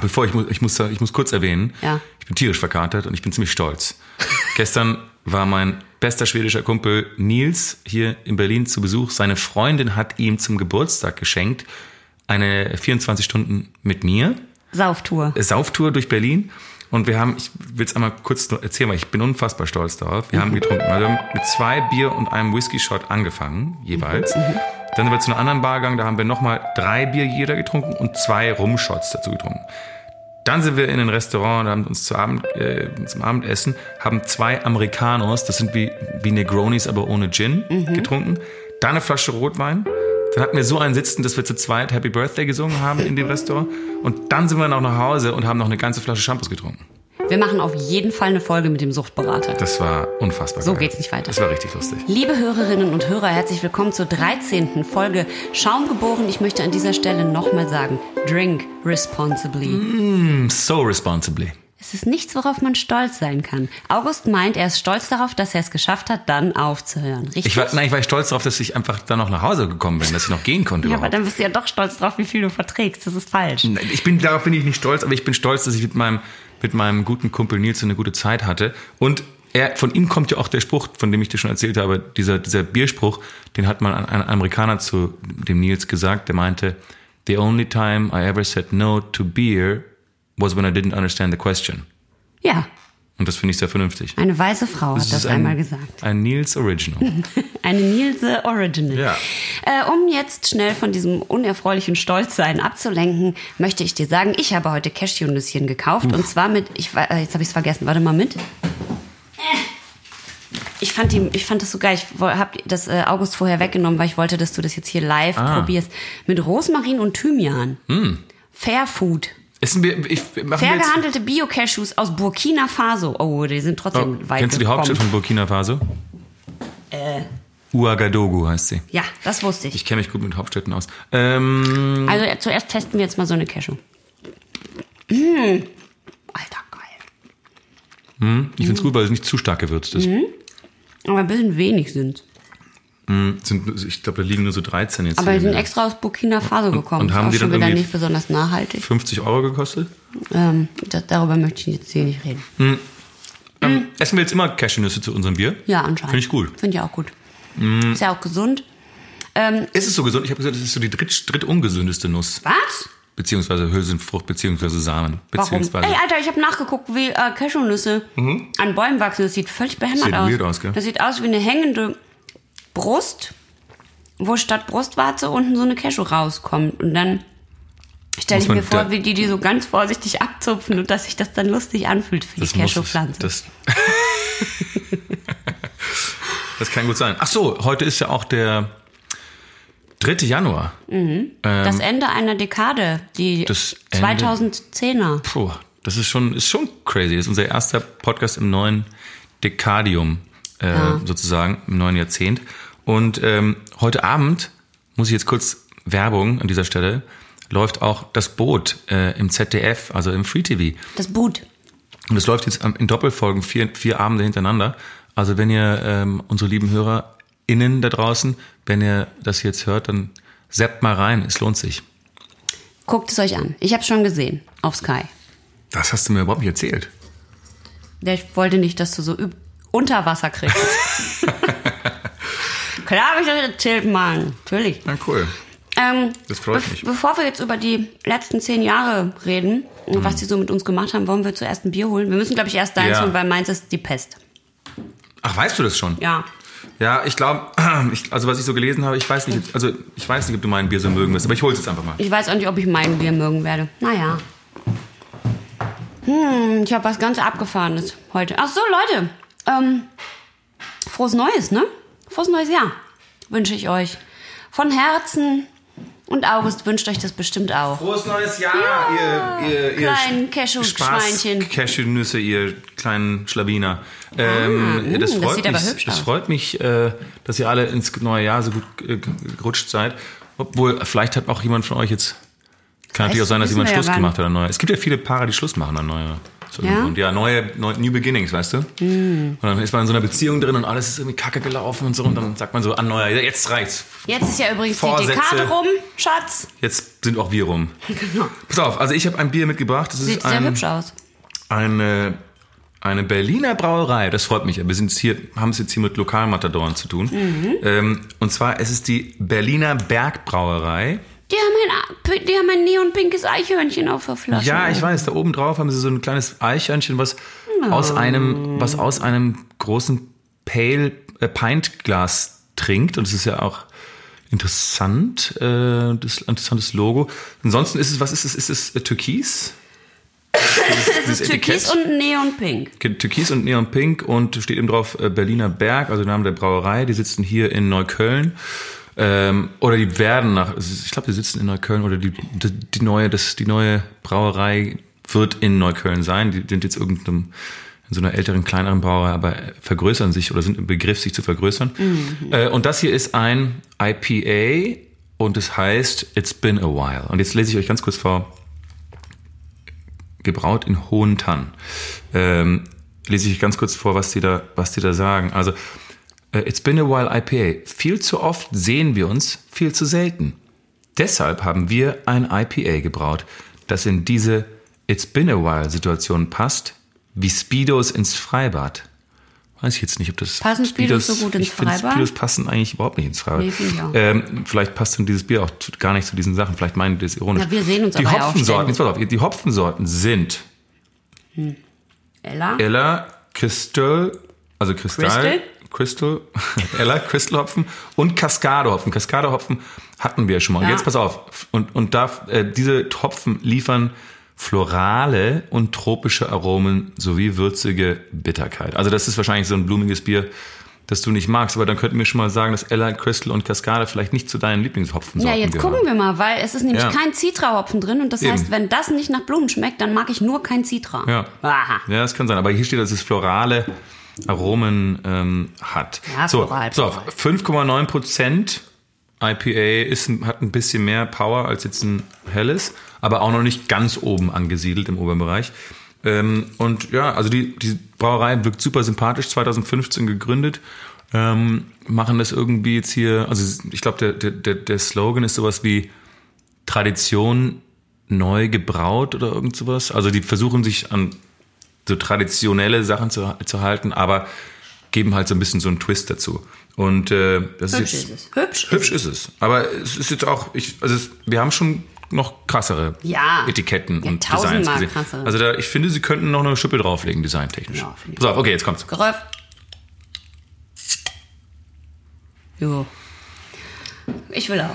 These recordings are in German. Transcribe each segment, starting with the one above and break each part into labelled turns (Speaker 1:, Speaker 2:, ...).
Speaker 1: bevor ich muss, ich muss, ich muss kurz erwähnen,
Speaker 2: Ja.
Speaker 1: ich bin tierisch verkatert und ich bin ziemlich stolz. Gestern war mein bester schwedischer Kumpel Nils hier in Berlin zu Besuch. Seine Freundin hat ihm zum Geburtstag geschenkt eine 24 Stunden mit mir
Speaker 2: Sauftour.
Speaker 1: Sauftour durch Berlin. Und wir haben, ich will es einmal kurz erzählen, weil ich bin unfassbar stolz darauf. Wir haben getrunken. Also wir haben mit zwei Bier und einem Whisky-Shot angefangen, jeweils. Dann sind wir zu einer anderen Bar gegangen, da haben wir nochmal drei Bier jeder getrunken und zwei Rum-Shots dazu getrunken. Dann sind wir in ein Restaurant und haben uns zu Abend, äh, zum Abendessen, haben zwei Americanos, das sind wie, wie Negronis, aber ohne Gin, getrunken. Dann eine Flasche Rotwein. Dann hatten wir so einen Sitzen, dass wir zu zweit Happy Birthday gesungen haben in dem Restaurant. Und dann sind wir noch nach Hause und haben noch eine ganze Flasche Shampoos getrunken.
Speaker 2: Wir machen auf jeden Fall eine Folge mit dem Suchtberater.
Speaker 1: Das war unfassbar
Speaker 2: So
Speaker 1: geil.
Speaker 2: geht's nicht weiter.
Speaker 1: Das war richtig lustig.
Speaker 2: Liebe Hörerinnen und Hörer, herzlich willkommen zur 13. Folge Schaum geboren. Ich möchte an dieser Stelle nochmal sagen, drink responsibly.
Speaker 1: So responsibly.
Speaker 2: Es ist nichts, worauf man stolz sein kann. August meint, er ist stolz darauf, dass er es geschafft hat, dann aufzuhören. Richtig?
Speaker 1: Ich war, nein, ich war stolz darauf, dass ich einfach dann noch nach Hause gekommen bin, dass ich noch gehen konnte
Speaker 2: ja, aber
Speaker 1: überhaupt.
Speaker 2: dann bist du ja doch stolz drauf, wie viel du verträgst. Das ist falsch.
Speaker 1: Ich bin, darauf bin ich nicht stolz, aber ich bin stolz, dass ich mit meinem, mit meinem guten Kumpel Nils eine gute Zeit hatte. Und er, von ihm kommt ja auch der Spruch, von dem ich dir schon erzählt habe, dieser, dieser Bierspruch, den hat mal ein, Amerikaner zu dem Nils gesagt, der meinte, the only time I ever said no to beer was when I didn't understand the question.
Speaker 2: Ja,
Speaker 1: Und das finde ich sehr vernünftig.
Speaker 2: eine weise Frau hat das,
Speaker 1: ein,
Speaker 2: einmal gesagt.
Speaker 1: Ein Nils Original.
Speaker 2: Eine Nilse Original.
Speaker 1: Ja.
Speaker 2: Äh, um jetzt schnell von diesem unerfreulichen Stolzsein abzulenken, möchte ich dir sagen, ich habe heute Cashewnüsschen gekauft. Und zwar mit, ich, äh, jetzt habe ich es vergessen, warte mal mit. Äh. Ich fand, die, ich fand das so geil. Ich habe das äh, August vorher weggenommen, weil ich wollte, dass du das jetzt hier live
Speaker 1: Ah.
Speaker 2: probierst. Mit Rosmarin und Thymian. Fair Food.
Speaker 1: Essen wir, ich,
Speaker 2: Fair gehandelte Bio-Cashews aus Burkina Faso. Oh, die sind trotzdem
Speaker 1: oh,
Speaker 2: weit
Speaker 1: Kennst du die. Hauptstadt von Burkina Faso? Äh. Ouagadougou heißt sie.
Speaker 2: Ja, das wusste ich.
Speaker 1: Ich kenne mich gut mit Hauptstädten aus. Ähm,
Speaker 2: Also äh, zuerst testen wir jetzt mal so eine Cashew. Mmh. Alter, geil.
Speaker 1: ich finde es gut, weil es nicht zu stark gewürzt ist.
Speaker 2: Aber ein bisschen wenig sind.
Speaker 1: Sind, ich glaube, da liegen nur so 13 jetzt.
Speaker 2: Aber die sind extra aus Burkina Faso gekommen.
Speaker 1: und haben
Speaker 2: ist
Speaker 1: die
Speaker 2: auch schon
Speaker 1: dann
Speaker 2: wieder nicht besonders nachhaltig.
Speaker 1: 50 Euro gekostet.
Speaker 2: Ähm, das, darüber möchte ich jetzt hier nicht reden.
Speaker 1: Ähm, essen wir jetzt immer Cashewnüsse zu unserem Bier?
Speaker 2: Ja, anscheinend.
Speaker 1: Finde ich gut.
Speaker 2: Finde ich auch gut. Ist ja auch gesund. Ähm,
Speaker 1: Ist es so gesund? Ich habe gesagt, das ist so die dritt, drittungesündeste Nuss.
Speaker 2: was?
Speaker 1: Beziehungsweise Hülsenfrucht, beziehungsweise Samen.
Speaker 2: Warum?
Speaker 1: Beziehungsweise.
Speaker 2: Ey, Alter, ich habe nachgeguckt, wie äh, Cashewnüsse an Bäumen wachsen. Das sieht völlig behämmert
Speaker 1: Sieht
Speaker 2: aus.
Speaker 1: weird aus, gell?
Speaker 2: Das sieht aus wie eine hängende Brust, wo statt Brustwarze unten so eine Cashew rauskommt. Und dann stelle ich mir vor, wie die die so ganz vorsichtig abzupfen und dass sich das dann lustig anfühlt für die
Speaker 1: das es-
Speaker 2: Cashewpflanze.
Speaker 1: Das, das kann gut sein. Ach so, heute ist ja auch der 3. Januar.
Speaker 2: Das Ende einer Dekade, die
Speaker 1: Das Ende-
Speaker 2: 2010er.
Speaker 1: Puh, das ist schon, ist schon crazy. Das ist unser erster Podcast im neuen Dekadium, äh, sozusagen, im neuen Jahrzehnt. Und ähm, heute Abend, muss ich jetzt kurz Werbung an dieser Stelle, läuft auch das Boot äh, im ZDF, also im Free TV.
Speaker 2: Das Boot.
Speaker 1: Und es läuft jetzt in Doppelfolgen, vier, vier Abende hintereinander. Also wenn ihr ähm, unsere lieben HörerInnen da draußen, wenn ihr das jetzt hört, dann seppt mal rein, es lohnt sich.
Speaker 2: Guckt es euch an. Ich habe schon gesehen auf Sky.
Speaker 1: Das hast du mir überhaupt nicht erzählt.
Speaker 2: Ich wollte nicht, dass du so unter Wasser kriegst. Klar habe ich das erzählt, Mann. Natürlich.
Speaker 1: Na cool.
Speaker 2: Ähm,
Speaker 1: Das freut
Speaker 2: bef-
Speaker 1: mich.
Speaker 2: Bevor wir jetzt über die letzten zehn Jahre reden und
Speaker 1: Mhm.
Speaker 2: was die so mit uns gemacht haben, wollen wir zuerst ein Bier holen. Wir müssen, glaube ich, erst deins
Speaker 1: Ja.
Speaker 2: holen, weil meins ist die Pest.
Speaker 1: Ach, weißt du das schon?
Speaker 2: Ja.
Speaker 1: Ja, ich glaube, also was ich so gelesen habe, ich weiß nicht, also ich weiß nicht, ob du mein Bier so mögen wirst, aber ich hol's jetzt einfach mal.
Speaker 2: Ich weiß auch nicht, ob ich mein Bier mögen werde. Naja. Hm, ich habe was ganz Abgefahrenes heute. Ach so, Leute. Ähm, frohes Neues, ne? Frohes neues Jahr wünsche ich euch. Von Herzen. Und August wünscht euch das bestimmt auch.
Speaker 1: Frohes neues Jahr, ihr, ihr, ihr
Speaker 2: kleinen
Speaker 1: Sch-
Speaker 2: Cashew-Schweinchen.
Speaker 1: Cashewnüsse, ihr kleinen Schlawiner. Ähm,
Speaker 2: mm,
Speaker 1: das,
Speaker 2: das
Speaker 1: freut
Speaker 2: sieht aber
Speaker 1: mich,
Speaker 2: hübsch
Speaker 1: das freut mich, äh, dass ihr alle ins neue Jahr so gut äh, gerutscht seid. Obwohl, vielleicht hat auch jemand von euch jetzt, kann natürlich auch sein, dass jemand
Speaker 2: ja
Speaker 1: Schluss gemacht hat an neue. Es gibt ja viele Paare, die Schluss machen an neue. So
Speaker 2: Ja?
Speaker 1: Und ja, neue, neue New Beginnings, weißt du? Und dann ist man in so einer Beziehung drin und alles ist irgendwie kacke gelaufen und so und dann sagt man so an neuer, jetzt reicht's.
Speaker 2: Jetzt ist ja übrigens
Speaker 1: Vorsätze.
Speaker 2: die Dekade rum, Schatz.
Speaker 1: Jetzt sind auch wir rum.
Speaker 2: Genau.
Speaker 1: Pass auf, also ich habe ein Bier mitgebracht. Das
Speaker 2: Sieht
Speaker 1: ist
Speaker 2: sehr
Speaker 1: ein,
Speaker 2: hübsch aus.
Speaker 1: eine, eine Berliner Brauerei. Das freut mich. Wir sind hier, haben es jetzt hier mit Lokalmatadoren zu tun.
Speaker 2: Mhm.
Speaker 1: Ähm, und zwar es ist die Berliner Bergbrauerei.
Speaker 2: Die haben ein, die haben ein neonpinkes Eichhörnchen auf der Flasche.
Speaker 1: Ja, ich weiß, da oben drauf haben sie so ein kleines Eichhörnchen, was aus einem, was aus einem großen Pale äh, Pint Glas trinkt. Und es ist ja auch interessant, äh, das interessantes Logo. Ansonsten ist es, was ist es? Ist es äh, Türkis?
Speaker 2: Es ist Türkis und Neonpink.
Speaker 1: Türkis und Neon Pink und steht eben drauf äh, Berliner Berg, also der Name der Brauerei. Die sitzen hier in Neukölln. Ähm, oder die werden nach, ich glaube, die sitzen in Neukölln oder die, die, die neue, das, die neue Brauerei wird in Neukölln sein. Die sind jetzt irgendeinem in so einer älteren, kleineren Brauerei, aber vergrößern sich oder sind im Begriff, sich zu vergrößern. Äh, und das hier ist ein IPA und es heißt It's Been a While. Und jetzt lese ich euch ganz kurz vor, gebraut in Hohentann. Ähm, lese ich euch ganz kurz vor, was die da, was die da sagen. Also, It's been a while IPA. Viel zu oft sehen wir uns, viel zu selten. Deshalb haben wir ein IPA gebraut, das in diese It's been a while Situation passt, wie Speedos ins Freibad. Weiß ich jetzt nicht, ob das
Speaker 2: Passen Speedos so gut ins
Speaker 1: ich
Speaker 2: Freibad?
Speaker 1: Speedos passen eigentlich überhaupt nicht ins Freibad.
Speaker 2: Nee,
Speaker 1: ähm, vielleicht passt dann dieses Bier auch gar nicht zu diesen Sachen. Vielleicht meinen die das ironisch.
Speaker 2: Na, wir sehen uns
Speaker 1: die
Speaker 2: aber ja auch
Speaker 1: Hopfensorten, jetzt pass auf, die Hopfensorten sind
Speaker 2: Ella?
Speaker 1: Ella, Crystal, also Kristall, Crystal, Ella, Crystal Hopfen und Cascade Hopfen. Cascade Hopfen hatten wir schon mal. Und
Speaker 2: Ja.
Speaker 1: jetzt pass auf. Und, und da, äh, diese Hopfen liefern florale und tropische Aromen sowie würzige Bitterkeit. Also das ist wahrscheinlich so ein blumiges Bier, das du nicht magst. Aber dann könnten wir schon mal sagen, dass Ella, Crystal und Cascade vielleicht nicht zu deinen Lieblingshopfensorten
Speaker 2: Ja, jetzt
Speaker 1: gehören.
Speaker 2: gucken wir mal, weil es ist nämlich
Speaker 1: Ja.
Speaker 2: kein Citra-Hopfen drin und das
Speaker 1: Eben.
Speaker 2: heißt, wenn das nicht nach Blumen schmeckt, dann mag ich nur kein Citra.
Speaker 1: Ja.
Speaker 2: Aha.
Speaker 1: Ja, das kann sein. Aber hier steht, dass es florale Aromen ähm, hat.
Speaker 2: Ja,
Speaker 1: so, so,
Speaker 2: floral.
Speaker 1: 5,9 Prozent IPA ist, hat ein bisschen mehr Power als jetzt ein helles, aber auch noch nicht ganz oben angesiedelt im oberen Bereich. Ähm, und ja, also die, die Brauerei wirkt super sympathisch, 2015 gegründet. Ähm, machen das irgendwie jetzt hier, also ich glaube, der, der, der, der Slogan ist sowas wie Tradition neu gebraut oder irgend sowas. Also die versuchen sich an so traditionelle Sachen zu, zu halten, aber geben halt so ein bisschen so einen Twist dazu. Und äh, das
Speaker 2: Hübsch
Speaker 1: ist
Speaker 2: ist
Speaker 1: jetzt,
Speaker 2: es. Hübsch.
Speaker 1: hübsch ist es. Aber es ist jetzt auch, ich, also es, wir haben schon noch krassere
Speaker 2: Ja.
Speaker 1: Etiketten
Speaker 2: Ja,
Speaker 1: und Designs gesehen.
Speaker 2: krassere.
Speaker 1: Also da, ich finde, sie könnten noch eine Schippe drauflegen, designtechnisch.
Speaker 2: Ja, finde ich
Speaker 1: so, okay, jetzt kommt's.
Speaker 2: Geröff. Jo. Ich will auch.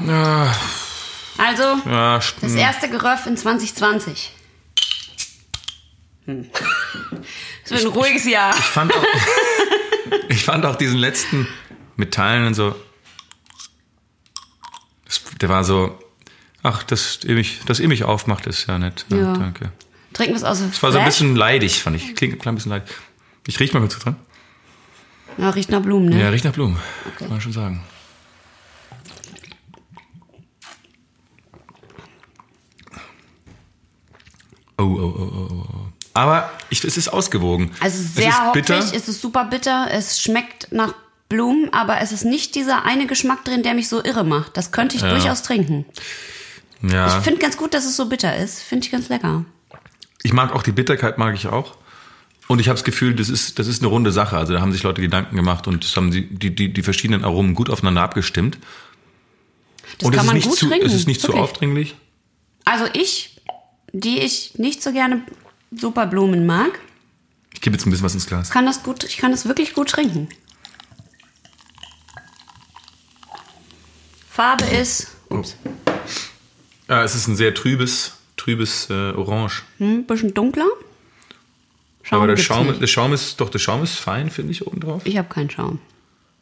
Speaker 2: Also,
Speaker 1: Ja,
Speaker 2: das erste Geröff in 2020. Hm. Es wird ein ruhiges Jahr.
Speaker 1: Ich fand auch, ich fand auch diesen letzten Metallen und so. Das, der war so, ach, dass ihr mich, dass ihr mich aufmacht, ist ja nett. Ja,
Speaker 2: Ja.
Speaker 1: Danke.
Speaker 2: Trinken wir es aus dem
Speaker 1: Das war so ein bisschen leidig, fand ich. Klingt ein klein bisschen leidig. Ich riech mal kurz dran.
Speaker 2: Ja, riecht nach Blumen, ne?
Speaker 1: Ja, riecht nach Blumen. Kann man schon sagen. Oh, oh, oh, oh, oh. Aber ich, es ist ausgewogen.
Speaker 2: Also
Speaker 1: es
Speaker 2: sehr
Speaker 1: ist
Speaker 2: hopfig,
Speaker 1: bitter.
Speaker 2: es ist super bitter, es schmeckt nach Blumen, aber es ist nicht dieser eine Geschmack drin, der mich so irre macht. Das könnte ich durchaus trinken.
Speaker 1: ja.
Speaker 2: Ich finde ganz gut, dass es so bitter ist. Finde ich ganz lecker.
Speaker 1: Ich mag auch die Bitterkeit, mag ich auch. Und ich habe das Gefühl, das ist, das ist eine runde Sache. Also da haben sich Leute Gedanken gemacht und das haben sie, die, die, die verschiedenen Aromen gut aufeinander abgestimmt.
Speaker 2: Das
Speaker 1: und
Speaker 2: kann
Speaker 1: es
Speaker 2: man gut
Speaker 1: zu,
Speaker 2: trinken.
Speaker 1: es ist nicht zu
Speaker 2: wirklich.
Speaker 1: aufdringlich.
Speaker 2: Also ich, die ich nicht so gerne super Blumen mag,
Speaker 1: Ich gebe jetzt ein bisschen was ins Glas.
Speaker 2: kann das gut, ich kann das wirklich gut trinken. Farbe ist, ups,
Speaker 1: Ja, es ist ein sehr trübes, trübes äh, Orange.
Speaker 2: hm, bisschen dunkler. Schaum
Speaker 1: Aber der Schaum, der Schaum ist, doch, der Schaum ist fein, finde ich, oben drauf.
Speaker 2: Ich habe keinen Schaum.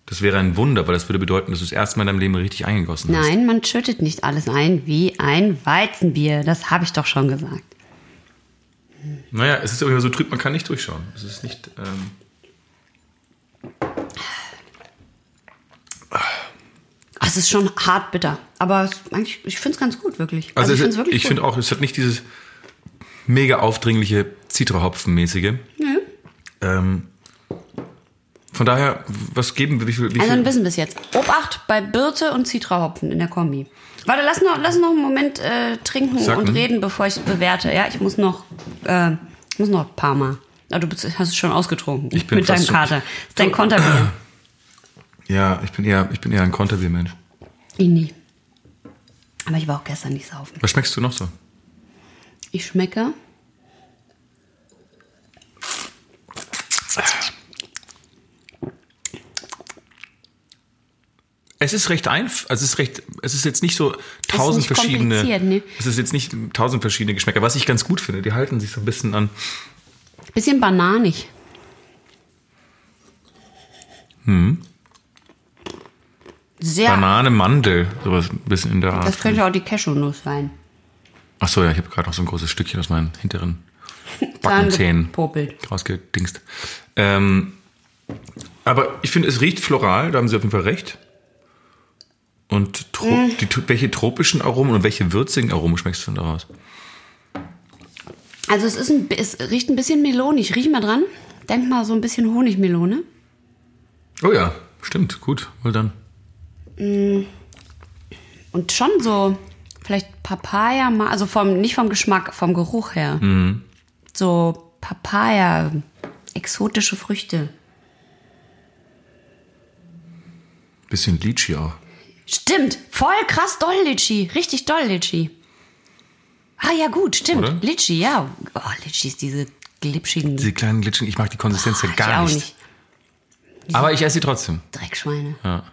Speaker 1: Das wäre ein Wunder, weil das würde bedeuten, dass du das erste Mal in deinem Leben richtig eingegossen hast.
Speaker 2: Nein, man schüttet nicht alles ein wie ein Weizenbier. Das habe ich doch schon gesagt.
Speaker 1: Naja, es ist aber immer so trüb, man kann nicht durchschauen. Es ist nicht, ähm,
Speaker 2: Ach, Es ist schon hart bitter. Aber eigentlich, ich finde es ganz gut, wirklich.
Speaker 1: also,
Speaker 2: ich
Speaker 1: es,
Speaker 2: finde es wirklich
Speaker 1: ich finde auch, es hat nicht dieses mega aufdringliche Zitrahopfen-mäßige. Ähm, Von daher, was geben wir? Wie viel? Wie
Speaker 2: Also ein
Speaker 1: viel?
Speaker 2: bisschen bis jetzt. Obacht bei Birte und Zitrahopfen in der Kombi. Warte, lass noch, lass noch einen Moment äh, trinken
Speaker 1: Sag
Speaker 2: und reden, bevor ich bewerte. Ja, ich muss noch, äh, ich muss noch ein paar Mal. Ah, du bist, hast es schon ausgetrunken.
Speaker 1: Ich bin
Speaker 2: Mit deinem
Speaker 1: so-
Speaker 2: Kater. Das ist dein Konterbier.
Speaker 1: Ja, ich bin eher, ich bin eher ein Konterbier-Mensch.
Speaker 2: Ich nie. Aber ich war auch gestern nicht saufen.
Speaker 1: Was schmeckst du noch so?
Speaker 2: Ich schmecke.
Speaker 1: Es ist recht einfach, also es ist recht, es ist jetzt nicht so tausend verschiedene,
Speaker 2: nee.
Speaker 1: es ist jetzt nicht tausend verschiedene Geschmäcker, was ich ganz gut finde. Die halten sich so ein bisschen an.
Speaker 2: Bisschen bananig. Hm. Sehr.
Speaker 1: Banane, Mandel, sowas ein bisschen in der Art.
Speaker 2: Das könnte auch die Cashewnuss sein.
Speaker 1: Ach so, ja, ich habe gerade noch so ein großes Stückchen aus meinen hinteren Backenzähnen rausgedingst. Ähm, aber ich finde, es riecht floral, da haben Sie auf jeden Fall recht. Und tro
Speaker 2: Mm.
Speaker 1: die, welche tropischen Aromen und welche würzigen Aromen schmeckst du denn daraus?
Speaker 2: Also es ist ein, es riecht ein bisschen melonig. Riech mal dran. Denk mal so ein bisschen Honigmelone.
Speaker 1: Oh ja, stimmt, gut, wohl dann.
Speaker 2: Und schon so, vielleicht Papaya, also vom, nicht vom Geschmack, vom Geruch her. So Papaya, exotische Früchte.
Speaker 1: Bisschen Lychee auch.
Speaker 2: Stimmt, voll krass doll Litchi, richtig doll Litchi. Ah ja gut, stimmt,
Speaker 1: Oder?
Speaker 2: Litchi, ja. Oh, Litchi ist diese glitschigen
Speaker 1: Diese kleinen Glitschen, ich mag die Konsistenz ja
Speaker 2: ich
Speaker 1: gar
Speaker 2: auch
Speaker 1: nicht. Aber ich esse sie trotzdem.
Speaker 2: Dreckschweine.
Speaker 1: Ja.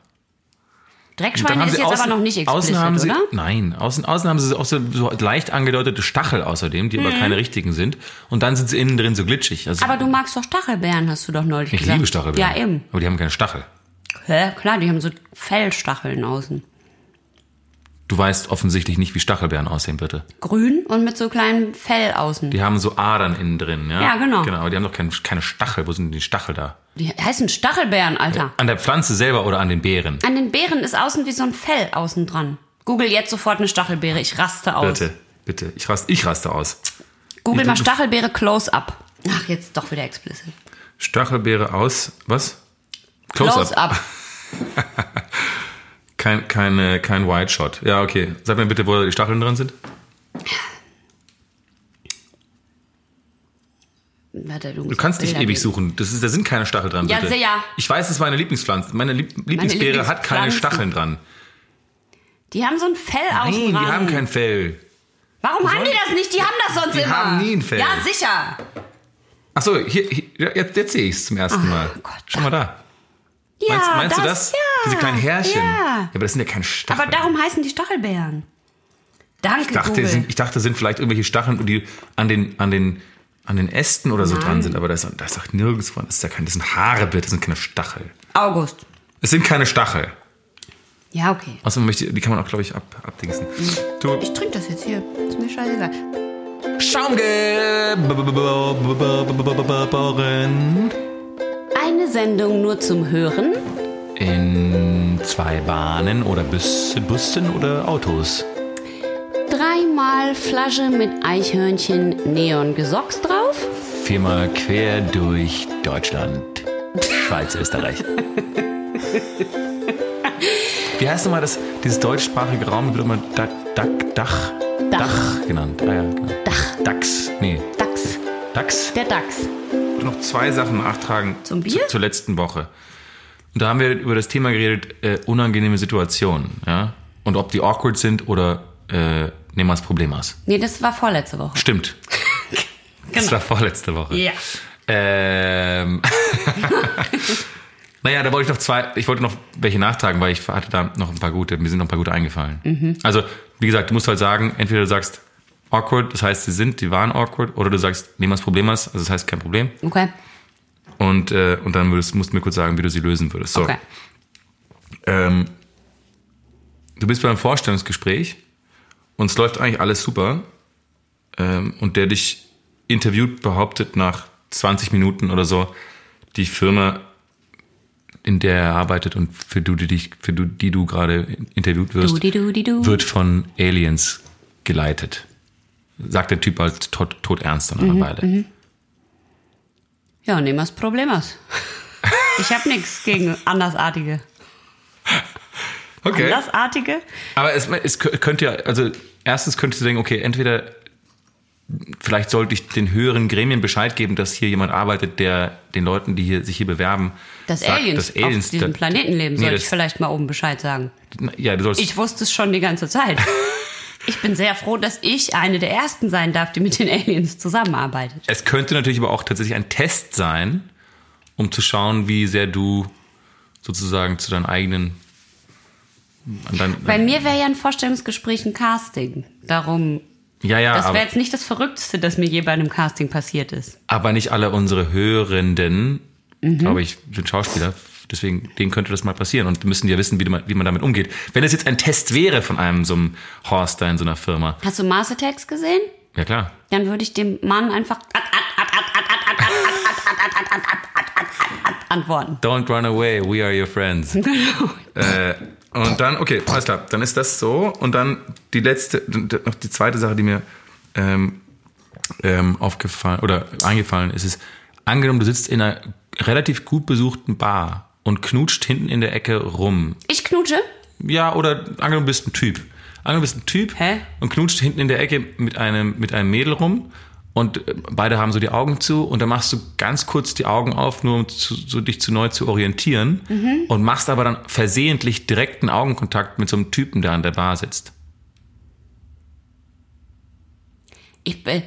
Speaker 2: Dreckschweine ist jetzt aber noch nicht explizit,
Speaker 1: außen haben sie,
Speaker 2: oder?
Speaker 1: Nein, außen, außen haben sie auch so, so leicht angedeutete Stachel außerdem, die aber keine richtigen sind. Und dann sind sie innen drin so glitschig. Also
Speaker 2: Mhm. Aber du magst doch Stachelbeeren, hast du doch neulich
Speaker 1: ich
Speaker 2: gesagt.
Speaker 1: liebe Stachelbeeren.
Speaker 2: Ja, eben.
Speaker 1: Aber die haben keine Stachel.
Speaker 2: Hä? Klar, die haben so Fellstacheln außen.
Speaker 1: Du weißt offensichtlich nicht, wie Stachelbeeren aussehen, bitte.
Speaker 2: Grün und mit so kleinem Fell außen.
Speaker 1: Die haben so Adern innen drin, ja?
Speaker 2: Ja, genau.
Speaker 1: Genau, aber die haben doch keine, keine Stachel. Wo sind denn die Stachel da?
Speaker 2: Die heißen Stachelbeeren, Alter.
Speaker 1: An der Pflanze selber oder an den Beeren?
Speaker 2: An den Beeren ist außen wie so ein Fell außen dran. Google jetzt sofort eine Stachelbeere, ich raste aus.
Speaker 1: Bitte, bitte. Ich raste, ich raste aus.
Speaker 2: Google mal Stachelbeere Close-Up. Ach, jetzt doch wieder explicit.
Speaker 1: Stachelbeere aus, was? Close-up.
Speaker 2: Close-Up.
Speaker 1: Kein, keine, kein White Shot. Ja, okay. Sag mir bitte, wo die Stacheln dran sind.
Speaker 2: Warte, du,
Speaker 1: Du kannst nicht ewig suchen. Das ist, da sind keine Stachel dran.
Speaker 2: Ja,
Speaker 1: bitte.
Speaker 2: sehr.
Speaker 1: Ich weiß, es ist meine Lieblingspflanze. Meine Lieb Lieblingsbeere hat keine. Stacheln dran.
Speaker 2: Die haben so ein Fell außen
Speaker 1: Nein, die haben kein Fell.
Speaker 2: Warum haben die das nicht? Die haben das sonst
Speaker 1: Die
Speaker 2: immer.
Speaker 1: haben nie ein Fell.
Speaker 2: Ja, sicher.
Speaker 1: Ach so, hier, hier ja, jetzt, jetzt sehe ich es zum ersten Mal.
Speaker 2: Gott.
Speaker 1: Schau mal da.
Speaker 2: Ja,
Speaker 1: Meinst, meinst du das?
Speaker 2: Ja.
Speaker 1: Diese kleinen Härchen.
Speaker 2: Ja.
Speaker 1: aber das sind ja keine Stacheln.
Speaker 2: Aber darum heißen die Stachelbeeren. Danke,
Speaker 1: ich dachte, sind, ich dachte, das sind vielleicht irgendwelche Stacheln, die an den, an den, an den Ästen oder so
Speaker 2: Nein.
Speaker 1: dran sind. Aber da ist, da ist doch nirgends von. Das, ist ja kein, das sind Haare, bitte. Das sind keine Stachel.
Speaker 2: August.
Speaker 1: Es sind keine Stachel.
Speaker 2: Ja, okay.
Speaker 1: Außerdem möchte, die kann man auch, glaube ich, ab, abdingsen. Du,
Speaker 2: Ich trinke das jetzt hier. Ist mir scheißegal.
Speaker 1: Schaumgeboren.
Speaker 2: Eine Sendung nur zum Hören.
Speaker 1: In zwei Bahnen oder Bus, Bussen oder Autos.
Speaker 2: Dreimal Flasche mit Eichhörnchen Neon Gesocks drauf.
Speaker 1: Viermal quer durch Deutschland. Schweiz, Österreich. Wie heißt nochmal das, dieses deutschsprachige Raum, wird immer Dach, Dach, Dach,
Speaker 2: Dach.
Speaker 1: Genannt. Ah, ja, genau.
Speaker 2: Dach.
Speaker 1: Dachs. Nee,
Speaker 2: Dachs.
Speaker 1: Dachs.
Speaker 2: Der Dachs.
Speaker 1: Noch zwei Sachen nachtragen
Speaker 2: Zum Bier?
Speaker 1: Zu, zur letzten Woche. Und da haben wir über das Thema geredet, äh, unangenehme Situationen. Ja? Und ob die awkward sind oder äh, nehmen wir das Problem aus.
Speaker 2: Nee, das war vorletzte Woche.
Speaker 1: Stimmt. Das
Speaker 2: Genau.
Speaker 1: war vorletzte Woche.
Speaker 2: Ja.
Speaker 1: Ähm. naja, da wollte ich noch zwei, ich wollte noch welche nachtragen, weil ich hatte da noch ein paar gute, mir sind noch ein paar gute eingefallen.
Speaker 2: Mhm.
Speaker 1: Also, wie gesagt, du musst halt sagen, entweder du sagst awkward, das heißt, sie sind, die waren awkward, oder du sagst, nehmen wir das Problem aus, also das heißt kein Problem.
Speaker 2: Okay.
Speaker 1: Und, äh, und dann würdest, musst du mir kurz sagen, wie du sie lösen würdest. So.
Speaker 2: Okay.
Speaker 1: Ähm, du bist beim Vorstellungsgespräch und es läuft eigentlich alles super. Ähm, und der dich interviewt, behauptet nach 20 Minuten oder so, die Firma, in der er arbeitet und für, du, die, dich, für du, die du gerade interviewt wirst,
Speaker 2: Du-di-du-di-du.
Speaker 1: wird von Aliens geleitet. Sagt der Typ halt tot, tot ernst nach einer Weile.
Speaker 2: Ja, nehmen wir das Problem aus. Ich habe nichts gegen Andersartige.
Speaker 1: Okay.
Speaker 2: Andersartige?
Speaker 1: Aber es, es könnte ja, also erstens könntest du denken, okay, entweder vielleicht sollte ich den höheren Gremien Bescheid geben, dass hier jemand arbeitet, der den Leuten, die hier, sich hier bewerben,
Speaker 2: Dass
Speaker 1: sagt,
Speaker 2: Aliens,
Speaker 1: dass Aliens
Speaker 2: auf diesem
Speaker 1: da-
Speaker 2: Planeten leben,
Speaker 1: Nee,
Speaker 2: sollte ich vielleicht mal oben Bescheid sagen.
Speaker 1: Ja, du sollst.
Speaker 2: Ich wusste es schon die ganze Zeit. Ich bin sehr froh, dass ich eine der ersten sein darf, die mit den Aliens zusammenarbeitet.
Speaker 1: es könnte natürlich aber auch tatsächlich ein Test sein, um zu schauen, wie sehr du sozusagen zu deinen eigenen. Dein,
Speaker 2: Bei mir wäre ja ein Vorstellungsgespräch ein Casting. Darum,
Speaker 1: ja, ja,
Speaker 2: das wäre jetzt nicht das Verrückteste, das mir je bei einem Casting passiert ist.
Speaker 1: aber nicht alle unsere Hörenden,
Speaker 2: Mhm.
Speaker 1: glaube ich, sind Schauspieler. Deswegen, denen könnte das mal passieren und müssen ja wissen, wie man, wie man damit umgeht. Wenn es jetzt ein Test wäre von einem so einem Horst da in so einer Firma,
Speaker 2: Hast du Mars Attacks gesehen?
Speaker 1: ja klar.
Speaker 2: Dann würde ich dem Mann einfach antworten.
Speaker 1: Don't run away, we are your friends.
Speaker 2: Genau.
Speaker 1: äh, und dann, okay, alles klar, dann ist das so. Und dann die letzte, noch die zweite Sache, die mir ähm, ähm, aufgefallen oder eingefallen ist, ist, angenommen, du sitzt in einer relativ gut besuchten Bar und knutscht hinten in der Ecke rum.
Speaker 2: Ich knutsche.
Speaker 1: Ja, oder angenommen, du bist ein Typ. Angenommen, du bist ein Typ
Speaker 2: Hä?
Speaker 1: und knutscht hinten in der Ecke mit einem, mit einem Mädel rum und äh, beide haben so die Augen zu und dann machst du ganz kurz die Augen auf, nur um zu, so dich zu neu zu orientieren
Speaker 2: Mhm.
Speaker 1: und machst aber dann versehentlich direkten Augenkontakt mit so einem Typen, der an der Bar sitzt.
Speaker 2: Ich bin.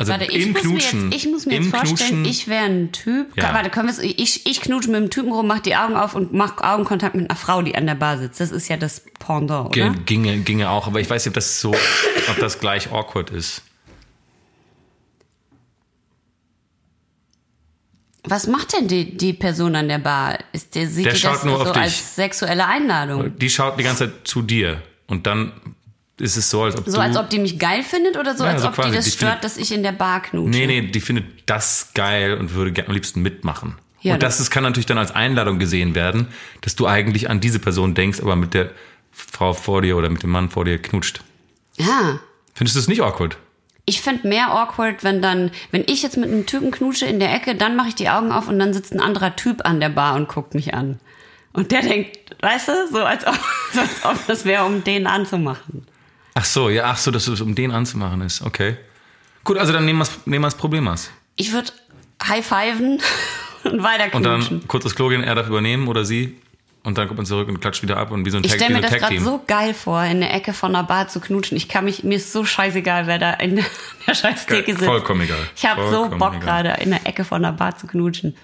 Speaker 1: Also
Speaker 2: warte, ich
Speaker 1: im
Speaker 2: muss
Speaker 1: Knutschen.
Speaker 2: Mir jetzt, ich muss mir jetzt vorstellen,
Speaker 1: Knutschen-
Speaker 2: ich wäre ein Typ.
Speaker 1: Ja.
Speaker 2: Warte, können wir ich, ich knutsche mit einem Typen rum, mach die Augen auf und mach Augenkontakt mit einer Frau, die an der Bar sitzt. Das ist ja das Pendant, oder?
Speaker 1: Ginge, ginge auch, aber ich weiß nicht, ob das so, ob das gleich awkward ist.
Speaker 2: Was macht denn die, die Person an der Bar? Ist der, sieht
Speaker 1: Der
Speaker 2: die das
Speaker 1: nur
Speaker 2: so als sexuelle Einladung?
Speaker 1: Die schaut die ganze Zeit zu dir und dann ist es so, als ob
Speaker 2: So als ob die mich geil findet oder so,
Speaker 1: Ja,
Speaker 2: als
Speaker 1: so
Speaker 2: ob die
Speaker 1: quasi,
Speaker 2: das
Speaker 1: die
Speaker 2: stört,
Speaker 1: findet-
Speaker 2: dass ich in der Bar knutsche?
Speaker 1: Nee, nee, die findet das geil und würde am liebsten mitmachen.
Speaker 2: Ja,
Speaker 1: und das ist, kann natürlich dann als Einladung gesehen werden, dass du eigentlich an diese Person denkst, aber mit der Frau vor dir oder mit dem Mann vor dir knutscht.
Speaker 2: Ja.
Speaker 1: Findest du das nicht awkward?
Speaker 2: Ich finde mehr awkward, wenn dann, wenn ich jetzt mit einem Typen knutsche in der Ecke, dann mache ich die Augen auf und dann sitzt ein anderer Typ an der Bar und guckt mich an. Und der denkt, weißt du, so als ob, so als ob das wäre, um den anzumachen.
Speaker 1: Ach so, ja, ach so, dass es um den anzumachen ist. Okay. Gut, also dann nehmen wir nehmen wir das Problem aus.
Speaker 2: Ich würde high-fiven und weiter
Speaker 1: Und dann kurz das Klo gehen, er darf übernehmen oder sie. Und dann kommt man zurück und klatscht wieder ab und wie so ein
Speaker 2: Ich stelle mir das gerade so geil vor, in der Ecke von einer Bar zu knutschen. Ich kann mich, mir ist so scheißegal, wer da in der scheiß Theke
Speaker 1: Geil,
Speaker 2: sitzt.
Speaker 1: vollkommen egal.
Speaker 2: Ich habe so Bock gerade in der Ecke von einer Bar zu knutschen.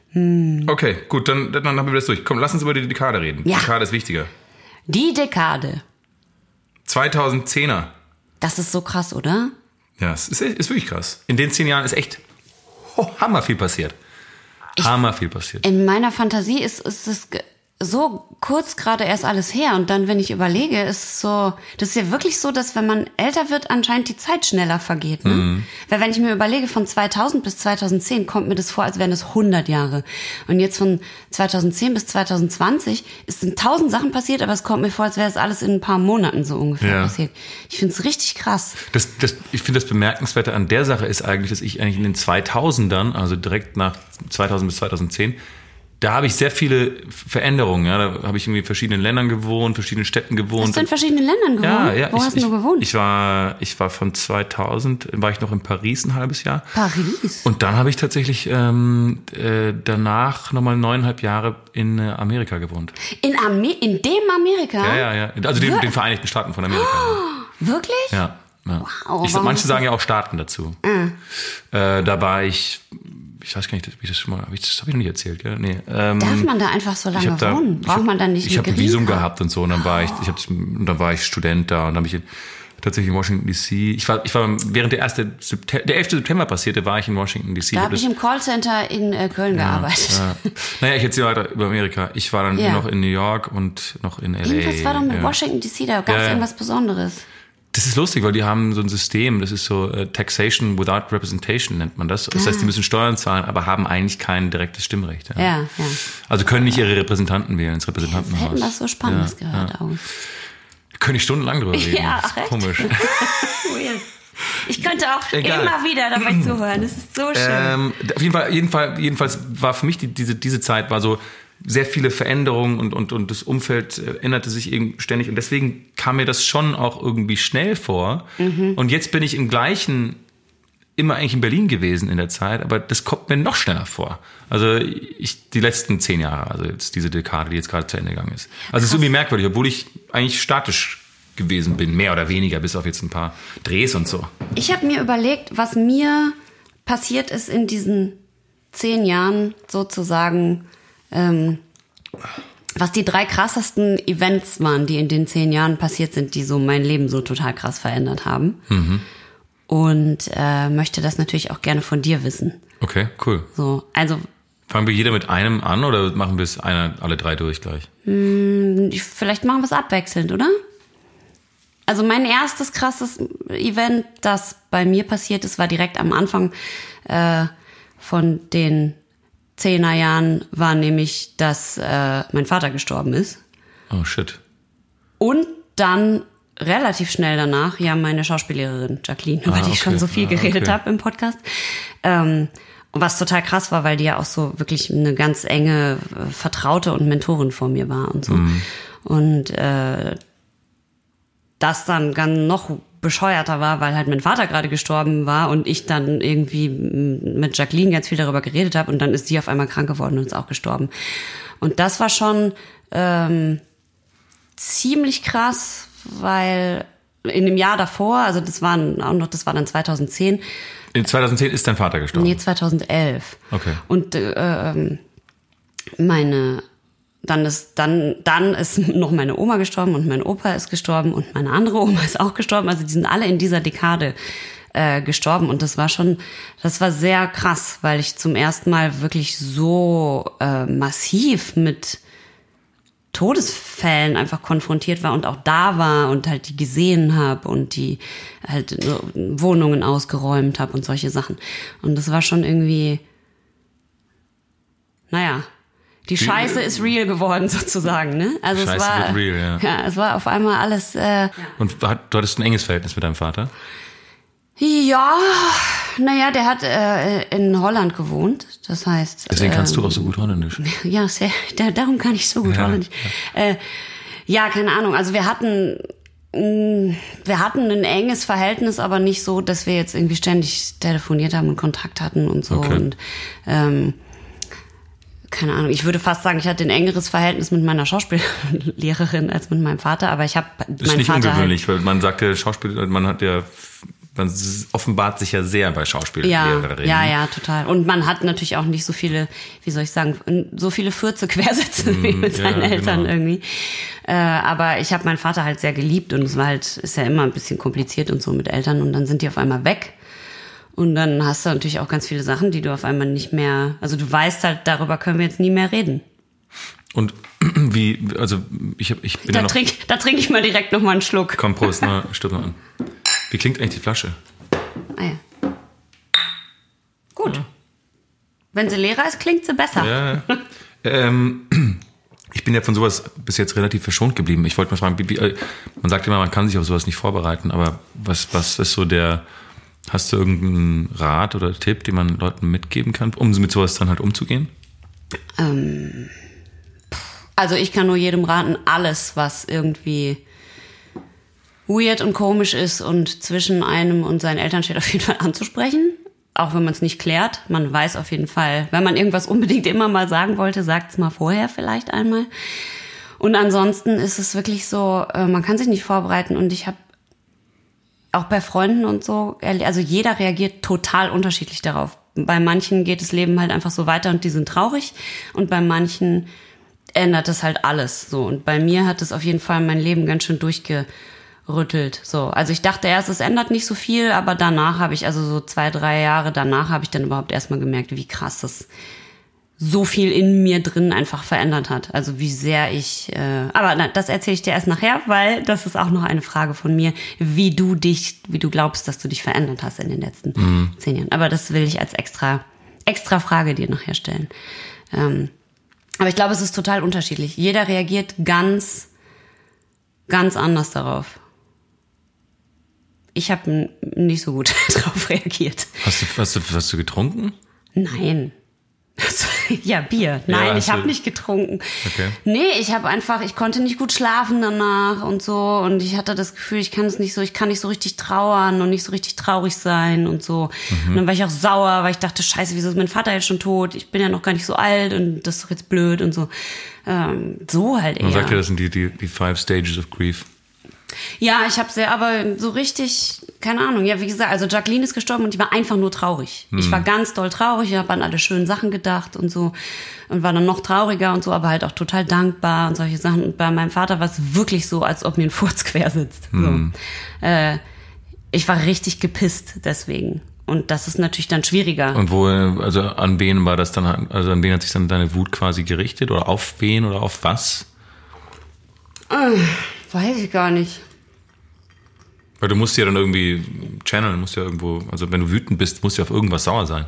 Speaker 1: Okay, gut, dann, dann haben wir das durch. Komm, lass uns über die Dekade reden.
Speaker 2: Ja.
Speaker 1: Dekade ist wichtiger.
Speaker 2: Die Dekade.
Speaker 1: 2010er.
Speaker 2: Das ist so krass, oder?
Speaker 1: Ja, es ist, ist wirklich krass. In den zehn Jahren ist echt oh, hammer viel passiert. hammer viel passiert.
Speaker 2: In meiner Fantasie ist, ist es so kurz gerade erst alles her. Und dann, wenn ich überlege, ist es so, das ist ja wirklich so, dass wenn man älter wird, anscheinend die Zeit schneller vergeht. Ne?
Speaker 1: Mhm.
Speaker 2: Weil wenn ich mir überlege, von 2000 bis 2010 kommt mir das vor, als wären es 100 Jahre. Und jetzt von 2010 bis 2020 es sind tausend Sachen passiert, aber es kommt mir vor, als wäre es alles in ein paar Monaten so ungefähr
Speaker 1: Ja.
Speaker 2: passiert. Ich finde es richtig krass.
Speaker 1: Das, das, ich finde, das Bemerkenswerte an der Sache ist eigentlich, dass ich eigentlich in den 2000ern, also direkt nach 2000 bis 2010, da habe ich sehr viele Veränderungen. Ja, da habe ich irgendwie in verschiedenen Ländern gewohnt, verschiedenen Städten gewohnt.
Speaker 2: Hast du in verschiedenen Ländern gewohnt?
Speaker 1: ja, ja.
Speaker 2: Wo
Speaker 1: ich,
Speaker 2: hast
Speaker 1: ich,
Speaker 2: du gewohnt?
Speaker 1: Ich war, ich war von 2000, war ich noch in Paris ein halbes Jahr.
Speaker 2: Paris.
Speaker 1: Und dann habe ich tatsächlich ähm, äh, danach nochmal neuneinhalb Jahre in äh, Amerika gewohnt.
Speaker 2: in, Amer in dem Amerika?
Speaker 1: Ja, ja, ja. Also den, den Vereinigten Staaten von Amerika.
Speaker 2: Wirklich?
Speaker 1: Ja. ja.
Speaker 2: Wow,
Speaker 1: ich, manche sagen ja auch Staaten dazu. Äh, da war ich, ich weiß gar nicht, wie das schon mal, hab ich, das habe ich noch nicht erzählt, gell? Nee. Ähm,
Speaker 2: Darf man da einfach so lange
Speaker 1: da,
Speaker 2: wohnen?
Speaker 1: ich
Speaker 2: Braucht
Speaker 1: hab-
Speaker 2: man dann nicht
Speaker 1: Ich habe
Speaker 2: ein
Speaker 1: Visum gehabt und so und dann war ich, ich hab, dann war ich Student da und dann habe ich in, tatsächlich in Washington DC. Ich war, ich war während der erste September, der 11. September passierte, war ich in Washington DC.
Speaker 2: Da
Speaker 1: hab
Speaker 2: habe ich im Callcenter in äh, Köln gearbeitet.
Speaker 1: ja. Naja, ich erzähle weiter über Amerika. Ich war dann
Speaker 2: Ja.
Speaker 1: noch in New York und noch in LA.
Speaker 2: Irgendwas war doch mit
Speaker 1: ja.
Speaker 2: Washington DC, da gab es
Speaker 1: Ja, ja.
Speaker 2: irgendwas Besonderes.
Speaker 1: Das ist lustig, weil die haben so ein System, das ist so äh, Taxation without Representation nennt man das. Das heißt, die müssen Steuern zahlen, aber haben eigentlich kein direktes Stimmrecht. Ja.
Speaker 2: Ja, ja.
Speaker 1: Also können nicht ihre Repräsentanten wählen ins Repräsentantenhaus.
Speaker 2: hätten was so Spannendes
Speaker 1: Ja,
Speaker 2: gehört.
Speaker 1: Ja.
Speaker 2: August.
Speaker 1: Könnte ich stundenlang drüber reden.
Speaker 2: Ja,
Speaker 1: das ist
Speaker 2: echt?
Speaker 1: komisch.
Speaker 2: Weird. Ich könnte auch
Speaker 1: Egal.
Speaker 2: immer wieder dabei zuhören. Das ist so schön.
Speaker 1: ähm, auf jeden Fall, jeden Fall, jedenfalls war für mich die, diese, diese Zeit war so, sehr viele Veränderungen und, und, und das Umfeld äh, änderte sich eben ständig. Und deswegen kam mir das schon auch irgendwie schnell vor. Und jetzt bin ich im gleichen, immer eigentlich in Berlin gewesen in der Zeit, aber das kommt mir noch schneller vor. Also ich, die letzten zehn Jahre, also jetzt diese Dekade, die jetzt gerade zu Ende gegangen ist. Also es ist irgendwie merkwürdig, obwohl ich eigentlich statisch gewesen bin, mehr oder weniger, bis auf jetzt ein paar Drehs und so.
Speaker 2: Ich habe mir überlegt, was mir passiert ist in diesen zehn Jahren sozusagen, ähm, was die drei krassesten Events waren, die in den zehn Jahren passiert sind, die so mein Leben so total krass verändert haben. Und äh, möchte das natürlich auch gerne von dir wissen.
Speaker 1: Okay, cool.
Speaker 2: So, also
Speaker 1: Fangen wir jeder mit einem an oder machen wir es einer, alle drei durch gleich?
Speaker 2: ich- vielleicht machen wir es abwechselnd, oder? Also mein erstes krasses Event, das bei mir passiert ist, war direkt am Anfang äh, von den Zehnerjahren, war nämlich, dass äh, mein Vater gestorben ist.
Speaker 1: Oh shit.
Speaker 2: Und dann relativ schnell danach, ja, meine Schauspiellehrerin Jacqueline, über
Speaker 1: Ah,
Speaker 2: die ich schon
Speaker 1: okay.
Speaker 2: so viel
Speaker 1: Ah,
Speaker 2: geredet
Speaker 1: okay.
Speaker 2: habe im Podcast. Ähm, was total krass war, weil die ja auch so wirklich eine ganz enge äh, Vertraute und Mentorin vor mir war und so.
Speaker 1: Mhm.
Speaker 2: Und äh, das dann ganz noch bescheuerter war, weil halt mein Vater gerade gestorben war und ich dann irgendwie mit Jacqueline ganz viel darüber geredet habe und dann ist sie auf einmal krank geworden und ist auch gestorben. Und das war schon ähm, ziemlich krass, weil in dem Jahr davor, also das waren auch noch, das war dann 2010,
Speaker 1: In 2010 ist dein Vater gestorben.
Speaker 2: nee 2011.
Speaker 1: Okay.
Speaker 2: Und äh, ähm, meine dann ist dann dann ist noch meine Oma gestorben und mein Opa ist gestorben und meine andere Oma ist auch gestorben. Also die sind alle in dieser Dekade äh, gestorben und das war schon das war sehr krass, weil ich zum ersten Mal wirklich so äh, massiv mit Todesfällen einfach konfrontiert war und auch da war und halt die gesehen habe und die halt Wohnungen ausgeräumt habe und solche Sachen. Und das war schon irgendwie, naja, die Scheiße ist real geworden sozusagen, ne? Also
Speaker 1: Scheiße
Speaker 2: es war,
Speaker 1: wird real, ja.
Speaker 2: es war auf einmal alles, äh,
Speaker 1: Und du hattest ein enges Verhältnis mit deinem Vater?
Speaker 2: ja, naja, der hat äh, in Holland gewohnt, das heißt.
Speaker 1: Deswegen kannst
Speaker 2: ähm,
Speaker 1: du auch so gut Holländisch.
Speaker 2: Ja, sehr, da, darum kann ich so gut
Speaker 1: Ja,
Speaker 2: Holländisch. Äh, ja, keine Ahnung. Also wir hatten, mh, wir hatten ein enges Verhältnis, aber nicht so, dass wir jetzt irgendwie ständig telefoniert haben und Kontakt hatten und so.
Speaker 1: Okay.
Speaker 2: Und ähm, keine Ahnung. Ich würde fast sagen, ich hatte ein engeres Verhältnis mit meiner Schauspiellehrerin als mit meinem Vater, aber ich habe
Speaker 1: Das ist nicht
Speaker 2: Vater
Speaker 1: ungewöhnlich, weil man sagt ja Schauspiel, man hat ja, man offenbart sich ja sehr bei
Speaker 2: Ja,
Speaker 1: Schauspiellehrerinnen.
Speaker 2: ja, ja, total. Und man hat natürlich auch nicht so viele, wie soll ich sagen, so viele Fürze Quersätze wie mit
Speaker 1: ja,
Speaker 2: seinen
Speaker 1: genau.
Speaker 2: Eltern irgendwie. Äh, aber ich habe meinen Vater halt sehr geliebt und es war halt, ist ja immer ein bisschen kompliziert und so mit Eltern und dann sind die auf einmal weg. Und dann hast du natürlich auch ganz viele Sachen, die du auf einmal nicht mehr, also du weißt halt, darüber können wir jetzt nie mehr reden.
Speaker 1: Und wie, also ich, hab, ich bin
Speaker 2: Da
Speaker 1: ja noch.
Speaker 2: trinke da trink ich mal direkt noch mal einen Schluck.
Speaker 1: Komm, Prost, na, stirb mal an. Wie klingt eigentlich die Flasche?
Speaker 2: Ah, ja. Gut. Wenn sie leerer ist, klingt sie besser.
Speaker 1: Ja, ähm, ich bin ja von sowas bis jetzt relativ verschont geblieben. Ich wollte mal fragen, wie, wie, äh, man sagt immer, man kann sich auf sowas nicht vorbereiten, aber was, was ist so der, hast du irgendeinen Rat oder Tipp, den man Leuten mitgeben kann, um mit sowas dann halt umzugehen?
Speaker 2: Ähm, also ich kann nur jedem raten, alles, was irgendwie weird und komisch ist und zwischen einem und seinen Eltern steht, auf jeden Fall anzusprechen. Auch wenn man es nicht klärt. Man weiß auf jeden Fall, wenn man irgendwas unbedingt immer mal sagen wollte, sagt es mal vorher vielleicht einmal. Und ansonsten ist es wirklich so, äh, man kann sich nicht vorbereiten und ich habe auch bei Freunden und so, also jeder reagiert total unterschiedlich darauf. Bei manchen geht das Leben halt einfach so weiter und die sind traurig und bei manchen ändert es halt alles so. Und bei mir hat es auf jeden Fall mein Leben ganz schön durchgerüttelt. So, also ich dachte erst, es ändert nicht so viel, aber danach habe ich, also so zwei, drei Jahre danach habe ich dann überhaupt erstmal gemerkt, wie krass das so viel in mir drin einfach verändert hat. Also wie sehr ich, äh, aber na, das erzähle ich dir erst nachher, weil das ist auch noch eine Frage von mir, wie du dich, wie du glaubst, dass du dich verändert hast in den letzten zehn Jahren. Aber das will ich als extra, extra Frage dir nachher stellen. Ähm, aber ich glaube, es ist total unterschiedlich. Jeder reagiert ganz, ganz anders darauf. Ich habe nicht so gut darauf reagiert.
Speaker 1: Hast du, hast du, hast du getrunken?
Speaker 2: Nein. ja, Bier. Nein,
Speaker 1: Ja,
Speaker 2: ich habe nicht getrunken.
Speaker 1: Okay.
Speaker 2: Nee, ich habe einfach, ich konnte nicht gut schlafen danach und so. Und ich hatte das Gefühl, ich kann es nicht so, ich kann nicht so richtig trauern und nicht so richtig traurig sein und so.
Speaker 1: Mhm.
Speaker 2: Und dann war ich auch sauer, weil ich dachte, scheiße, wieso ist mein Vater jetzt schon tot? Ich bin ja noch gar nicht so alt und das ist doch jetzt blöd und so. Ähm, so halt eher.
Speaker 1: Man sagt ja, das sind die, die, die Five Stages of Grief.
Speaker 2: Ja, ich habe sehr, aber so richtig, keine Ahnung. Ja, wie gesagt, also Jacqueline ist gestorben und die war einfach nur traurig. Ich war ganz doll traurig, ich habe an alle schönen Sachen gedacht und so und war dann noch trauriger und so, aber halt auch total dankbar und solche Sachen. Und bei meinem Vater war es wirklich so, als ob mir ein Furz quer sitzt. So. Äh, ich war richtig gepisst deswegen. Und das ist natürlich dann schwieriger.
Speaker 1: Und wo, also an wen war das dann, also an wen hat sich dann deine Wut quasi gerichtet? Oder auf wen oder auf was?
Speaker 2: Weiß ich gar nicht.
Speaker 1: Weil du musst ja dann irgendwie channeln, musst ja irgendwo, also wenn du wütend bist, musst du auf irgendwas sauer sein.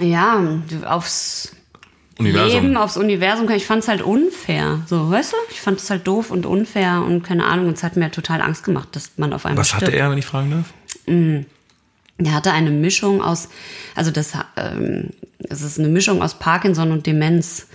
Speaker 2: Ja, aufs
Speaker 1: Universum.
Speaker 2: Leben, aufs Universum. Ich fand es halt unfair. So, weißt du? Ich fand es halt doof und unfair und keine Ahnung. Und es hat mir total Angst gemacht, dass man auf einmal
Speaker 1: Was hatte
Speaker 2: stirbt.
Speaker 1: er, wenn ich fragen darf?
Speaker 2: Er hatte eine Mischung aus, also das, ähm, es ist eine Mischung aus Parkinson und Demenz.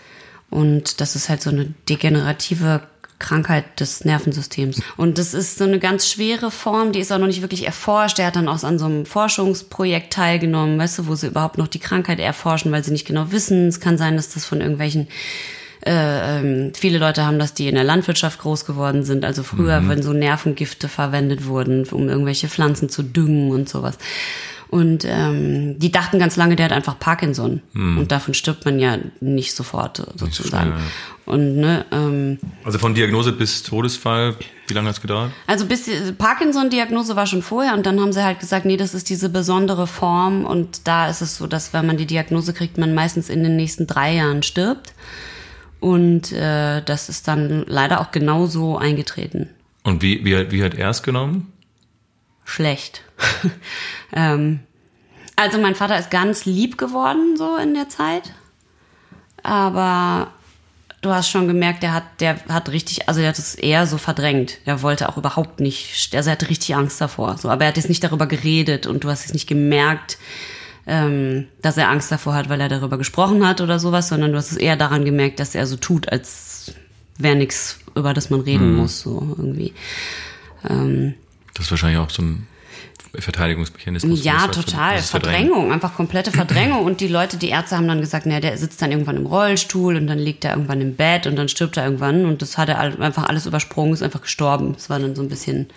Speaker 2: Und das ist halt so eine degenerative Krankheit des Nervensystems. Und das ist so eine ganz schwere Form, die ist auch noch nicht wirklich erforscht. Er hat dann auch an so einem Forschungsprojekt teilgenommen, weißt du, wo sie überhaupt noch die Krankheit erforschen, weil sie nicht genau wissen. Es kann sein, dass das von irgendwelchen äh, ähm, viele Leute haben das, die in der Landwirtschaft groß geworden sind. Also früher, wenn so Nervengifte verwendet wurden, um irgendwelche Pflanzen zu düngen und sowas. Und ähm, die dachten ganz lange, der hat einfach Parkinson. Und davon stirbt man ja nicht sofort sozusagen.
Speaker 1: schnell, ja.
Speaker 2: Und ne, ähm,
Speaker 1: Also von Diagnose bis Todesfall, wie lange hat es gedauert?
Speaker 2: also bis die Parkinson-Diagnose war schon vorher und dann haben sie halt gesagt, nee, das ist diese besondere Form und da ist es so, dass wenn man die Diagnose kriegt, man meistens in den nächsten drei Jahren stirbt. Und äh, das ist dann leider auch genauso eingetreten.
Speaker 1: Und wie, wie, wie hat er es genommen?
Speaker 2: Schlecht. ähm, also mein Vater ist ganz lieb geworden so in der Zeit, aber du hast schon gemerkt, der hat, der hat richtig, also er hat es eher so verdrängt. Er wollte auch überhaupt nicht, also er hatte richtig Angst davor. So, aber er hat jetzt nicht darüber geredet und du hast es nicht gemerkt, ähm, dass er Angst davor hat, weil er darüber gesprochen hat oder sowas, sondern du hast es eher daran gemerkt, dass er so tut, als wäre nichts, über das man reden muss, so irgendwie. Ähm,
Speaker 1: Das ist wahrscheinlich auch so ein Verteidigungsmechanismus.
Speaker 2: ja, total. Verdrängung, einfach komplette Verdrängung. Und die Leute, die Ärzte haben dann gesagt, naja, der sitzt dann irgendwann im Rollstuhl und dann liegt er irgendwann im Bett und dann stirbt er irgendwann. Und das hat er einfach alles übersprungen, ist einfach gestorben. Das war dann so ein bisschen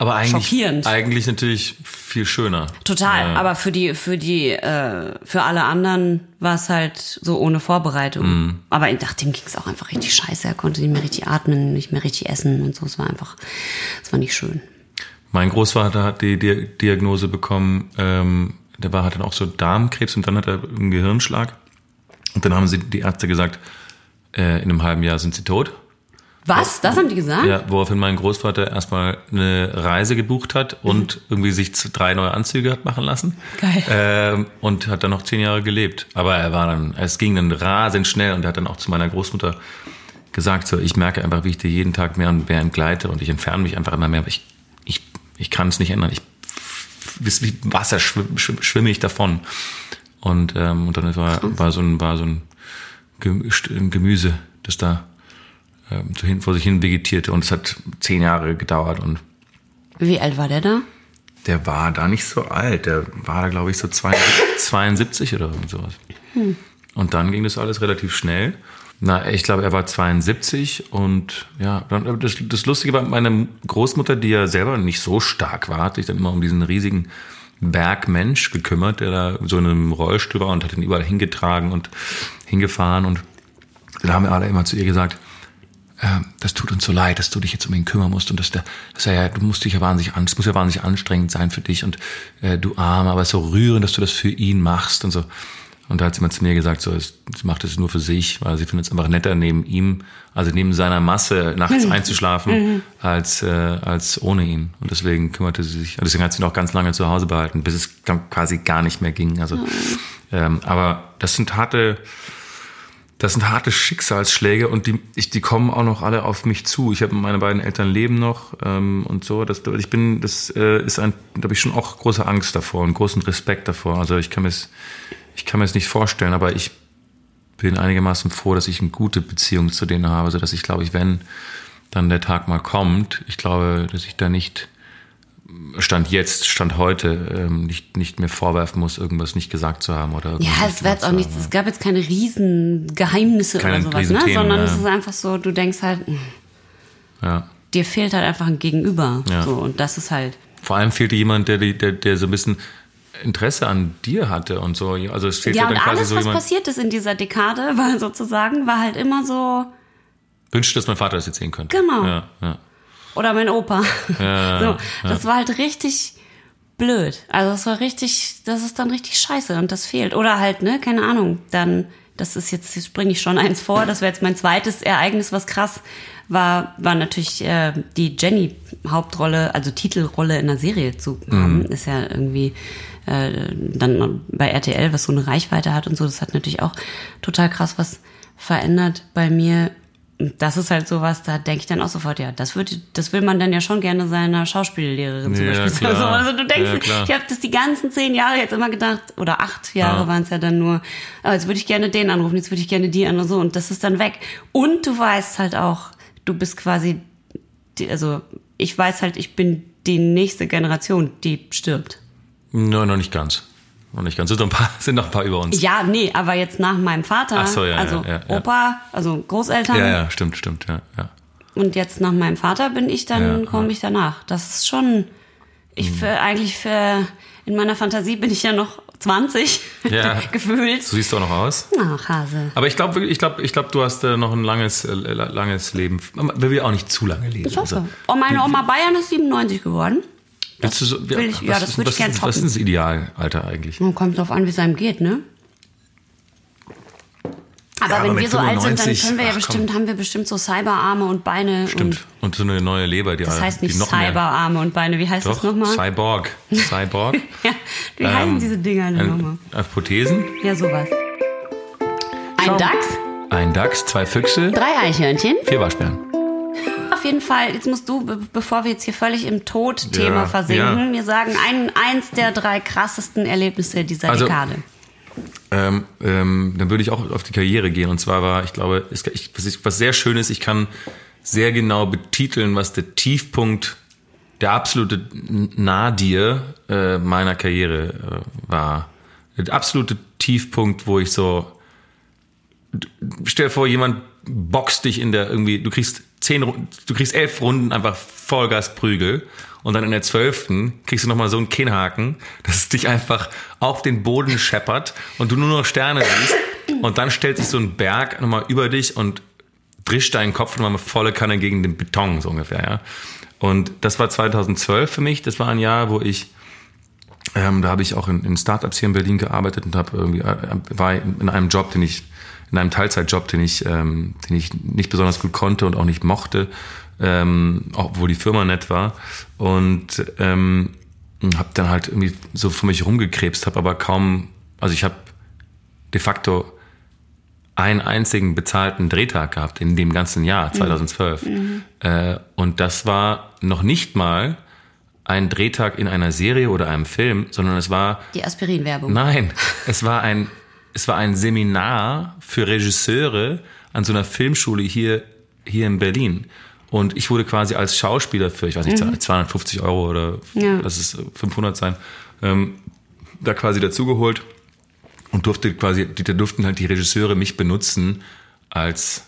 Speaker 1: Aber eigentlich,
Speaker 2: Schockierend.
Speaker 1: eigentlich natürlich viel schöner.
Speaker 2: total.
Speaker 1: Ja.
Speaker 2: Aber für die, für die, äh, für alle anderen war es halt so ohne Vorbereitung.
Speaker 1: Mhm.
Speaker 2: Aber nach dem ging es auch einfach richtig scheiße. Er konnte nicht mehr richtig atmen, nicht mehr richtig essen und so. Es war einfach, es war nicht schön.
Speaker 1: Mein Großvater hat die Di- Diagnose bekommen, ähm, der war, hat dann auch so Darmkrebs und dann hat er einen Gehirnschlag. Und dann haben sie die Ärzte gesagt, äh, in einem halben Jahr sind sie tot.
Speaker 2: Was? Das haben die gesagt?
Speaker 1: Ja, woraufhin mein Großvater erstmal eine Reise gebucht hat und irgendwie sich drei neue Anzüge hat machen lassen.
Speaker 2: Geil.
Speaker 1: Ähm, und hat dann noch zehn Jahre gelebt. Aber er war dann, es ging dann rasend schnell und er hat dann auch zu meiner Großmutter gesagt, so, ich merke einfach, wie ich dir jeden Tag mehr und mehr entgleite und ich entferne mich einfach immer mehr. Aber ich, ich, kann es nicht ändern. Ich, wie Wasser schwimm, schwimm, schwimme ich davon. Und, ähm, und dann war, war so ein, war so ein Gem- ein Gemüse, das da ähm, so hin, vor sich hin vegetierte und es hat zehn Jahre gedauert und
Speaker 2: Wie alt war der da?
Speaker 1: der war da nicht so alt, der war da glaube ich so 72, 72 oder irgend sowas. Und dann ging das alles relativ schnell. Na, ich glaube, er war 72 und ja, das, das Lustige war, meine Großmutter, die ja selber nicht so stark war, hat sich dann immer um diesen riesigen Bergmensch gekümmert, der da so in einem Rollstuhl war und hat ihn überall hingetragen und hingefahren und dann haben wir alle immer zu ihr gesagt, äh, das tut uns so leid, dass du dich jetzt um ihn kümmern musst und dass der, dass er ja, du musst dich ja wahnsinnig an, es muss ja wahnsinnig anstrengend sein für dich und äh, du Arme, aber es ist so rührend, dass du das für ihn machst und so. Und da hat sie mal zu mir gesagt, so, es- sie macht es nur für sich, weil sie findet es einfach netter, neben ihm, also neben seiner Masse nachts einzuschlafen, als, äh, als ohne ihn. Und deswegen kümmerte sie sich, und deswegen hat sie ihn auch ganz lange zu Hause behalten, bis es quasi gar nicht mehr ging. Also, ähm, aber das sind harte, das sind harte Schicksalsschläge und die, ich, die kommen auch noch alle auf mich zu. Ich habe meine beiden Eltern leben noch ähm, und so. Das, ich bin, das äh, ist ein, da habe ich schon auch große Angst davor und großen Respekt davor. Also ich kann mir ich kann mir es nicht vorstellen, aber ich bin einigermaßen froh, dass ich eine gute Beziehung zu denen habe, so dass ich glaube ich, wenn dann der Tag mal kommt, ich glaube, dass ich da nicht Stand jetzt, Stand heute, ähm, nicht, nicht mehr vorwerfen muss, irgendwas nicht gesagt zu haben oder
Speaker 2: Ja, es jetzt auch nichts, es gab jetzt keine riesen Geheimnisse
Speaker 1: Keine
Speaker 2: oder sowas, ne? Sondern
Speaker 1: ja.
Speaker 2: es ist einfach so, du denkst halt, hm,
Speaker 1: Ja.
Speaker 2: dir fehlt halt einfach ein Gegenüber.
Speaker 1: Ja.
Speaker 2: So, und das ist halt.
Speaker 1: Vor allem fehlte jemand, der, der, der so ein bisschen Interesse an dir hatte und so. Also es fehlt
Speaker 2: Ja,
Speaker 1: ja
Speaker 2: und
Speaker 1: dann quasi
Speaker 2: alles,
Speaker 1: so
Speaker 2: was
Speaker 1: jemand.
Speaker 2: passiert ist in dieser Dekade, war sozusagen, war halt immer so,
Speaker 1: Wünschte, dass mein Vater das jetzt sehen könnte.
Speaker 2: Genau.
Speaker 1: Ja, ja.
Speaker 2: oder mein Opa.
Speaker 1: Ja,
Speaker 2: so, das war halt richtig blöd. Also es war richtig, das ist dann richtig scheiße und das fehlt. Oder halt, ne, keine Ahnung, dann, das ist jetzt, jetzt springe ich schon eins vor, das wäre jetzt mein zweites Ereignis, was krass war, war natürlich äh, die Jenny Hauptrolle, also Titelrolle in der Serie zu haben,
Speaker 1: Mhm.
Speaker 2: ist ja irgendwie äh, dann bei RTL, was so eine Reichweite hat und so, das hat natürlich auch total krass was verändert bei mir. Und Das ist halt sowas, da denke ich dann auch sofort, ja, das wird, das will man dann ja schon gerne seiner Schauspiellehrerin zum
Speaker 1: Ja,
Speaker 2: Beispiel sagen. So, Also du denkst,
Speaker 1: Ja,
Speaker 2: ich habe das die ganzen zehn Jahre jetzt immer gedacht, oder acht Jahre
Speaker 1: Ja.
Speaker 2: waren es ja dann nur, ah, jetzt würde ich gerne den anrufen, jetzt würde ich gerne die anrufen, so, und das ist dann weg. Und du weißt halt auch, du bist quasi, die, also ich weiß halt, ich bin die nächste Generation, die stirbt.
Speaker 1: No, noch nicht ganz. Noch nicht ganz. Sind noch ein paar, sind noch ein paar über uns.
Speaker 2: Ja, nee, aber jetzt nach meinem Vater,
Speaker 1: Ach so, ja,
Speaker 2: also
Speaker 1: ja, ja.
Speaker 2: Opa, also Großeltern,
Speaker 1: Ja, ja, stimmt, stimmt, ja, ja.
Speaker 2: und jetzt nach meinem Vater bin ich dann, komme ich danach. Das ist schon, ich
Speaker 1: Hm.
Speaker 2: für, eigentlich für, in meiner Fantasie bin ich ja noch 20,
Speaker 1: Ja.
Speaker 2: gefühlt.
Speaker 1: So siehst du auch noch aus.
Speaker 2: Ach, Hase.
Speaker 1: Aber ich glaube, ich glaube, ich glaube, du hast äh, noch ein langes, äh, langes Leben. Wir will auch nicht zu lange leben.
Speaker 2: Ich hoffe. Oh, meine Oma Bayern ist 97 geworden.
Speaker 1: Willst du so,
Speaker 2: will ich- ja, das
Speaker 1: ist-
Speaker 2: würde ich
Speaker 1: was
Speaker 2: gern
Speaker 1: ist- Was
Speaker 2: toppen.
Speaker 1: ist das Idealalter eigentlich?
Speaker 2: Nun kommt drauf an, wie es einem geht, ne? Aber
Speaker 1: Ja, aber
Speaker 2: wenn wir so alt sind, dann
Speaker 1: 95,
Speaker 2: können wir ja
Speaker 1: ach,
Speaker 2: bestimmt, haben wir bestimmt so Cyberarme und Beine.
Speaker 1: Stimmt.
Speaker 2: Und
Speaker 1: Und so eine neue Leber, die
Speaker 2: das heißt nicht Cyberarme und Beine. Wie heißt das
Speaker 1: Doch,
Speaker 2: nochmal?
Speaker 1: Cyborg. Cyborg.
Speaker 2: Ja, wie heißen
Speaker 1: Ähm,
Speaker 2: diese Dinger denn nochmal?
Speaker 1: ein, äh, Prothesen,
Speaker 2: Ja, sowas. Ein
Speaker 1: Schau.
Speaker 2: Dachs,
Speaker 1: ein Dachs, zwei Füchse,
Speaker 2: drei Eichhörnchen.
Speaker 1: vier Waschbären.
Speaker 2: Auf jeden Fall, jetzt musst du, be- bevor wir jetzt hier völlig im Tod-Thema
Speaker 1: Ja,
Speaker 2: versinken,
Speaker 1: ja.
Speaker 2: mir sagen, ein, eins der drei krassesten Erlebnisse dieser
Speaker 1: Also-
Speaker 2: Dekade.
Speaker 1: Ähm, ähm, dann würde ich auch auf die Karriere gehen. Und zwar war, ich glaube, es, ich, was sehr schön ist, ich kann sehr genau betiteln, was der Tiefpunkt, der absolute Nadir äh, meiner Karriere äh, war. Der absolute Tiefpunkt, wo ich so, stell dir vor, jemand boxt dich in der irgendwie, du kriegst zehn, du kriegst elf Runden einfach Vollgas Prügel und dann in der zwölften kriegst du nochmal so einen Kinnhaken, dass es dich einfach auf den Boden scheppert und du nur noch Sterne siehst und dann stellt sich so ein Berg nochmal über dich und drischt deinen Kopf nochmal mit volle Kanne gegen den Beton, so ungefähr, ja. Und das war 2012 für mich, das war ein Jahr, wo ich ähm, da habe ich auch in, in Startups hier in Berlin gearbeitet und habe irgendwie äh, war in einem Job, den ich in einem Teilzeitjob, den ich ähm, den ich nicht besonders gut konnte und auch nicht mochte, ähm, obwohl die Firma nett war. Und ähm, habe dann halt irgendwie so vor mich rumgekrebst, habe aber kaum, also ich habe de facto einen einzigen bezahlten Drehtag gehabt in dem ganzen Jahr 2012 äh, und das war noch nicht mal ein Drehtag in einer Serie oder einem Film, sondern es war
Speaker 2: Die Aspirin-Werbung.
Speaker 1: Nein, es war ein, es war ein Seminar für Regisseure an so einer Filmschule hier, hier in Berlin. Und ich wurde quasi als Schauspieler für, ich weiß nicht, 250 Euro oder
Speaker 2: Ja.
Speaker 1: lass es 500 sein, ähm, da quasi dazugeholt und durfte quasi, die- da durften halt die Regisseure mich benutzen als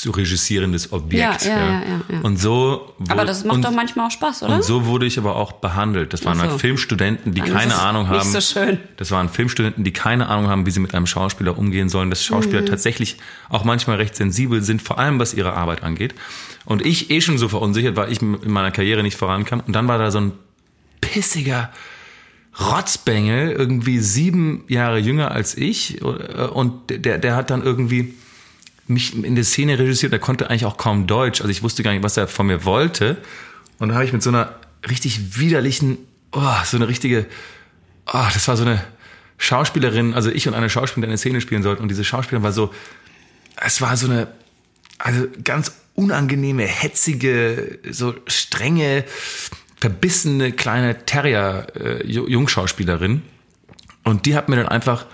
Speaker 1: zu regissierendes Objekt.
Speaker 2: Ja, ja, ja, ja, ja.
Speaker 1: Und so.
Speaker 2: Aber
Speaker 1: wurde-
Speaker 2: das macht
Speaker 1: und,
Speaker 2: doch manchmal auch Spaß, oder?
Speaker 1: und so wurde ich aber auch behandelt. Das waren
Speaker 2: Ach so.
Speaker 1: halt Filmstudenten, die
Speaker 2: ist
Speaker 1: keine Ahnung
Speaker 2: nicht
Speaker 1: haben.
Speaker 2: so schön.
Speaker 1: Das waren Filmstudenten, die keine Ahnung haben, wie sie mit einem Schauspieler umgehen sollen. Dass Schauspieler
Speaker 2: Mhm.
Speaker 1: tatsächlich auch manchmal recht sensibel sind, vor allem was ihre Arbeit angeht. Und ich eh schon so verunsichert, weil ich in meiner Karriere nicht vorankam. Und dann war da so ein pissiger Rotzbengel, irgendwie sieben Jahre jünger als ich. Und der, der hat dann irgendwie mich in der Szene registriert, der konnte eigentlich auch kaum Deutsch. Also ich wusste gar nicht, was er von mir wollte. Und da habe ich mit so einer richtig widerlichen, oh, so eine richtige, oh, das war so eine Schauspielerin, also ich und eine Schauspielerin eine Szene spielen sollten. Und diese Schauspielerin war so, es war so eine, also ganz unangenehme, hetzige, so strenge, verbissene kleine Terrier-Jungschauspielerin. Und die hat mir dann einfach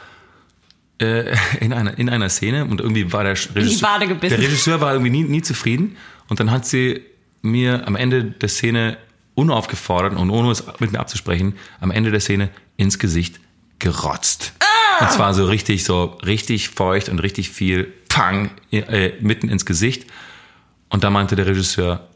Speaker 1: äh, in, einer, in einer Szene und irgendwie war der Regisseur, der Regisseur war irgendwie nie, nie zufrieden und dann hat sie mir am Ende der Szene unaufgefordert und ohne es mit mir abzusprechen, am Ende der Szene ins Gesicht gerotzt. Und zwar so richtig, so richtig feucht und richtig viel Pang äh, mitten ins Gesicht. Und da meinte der Regisseur,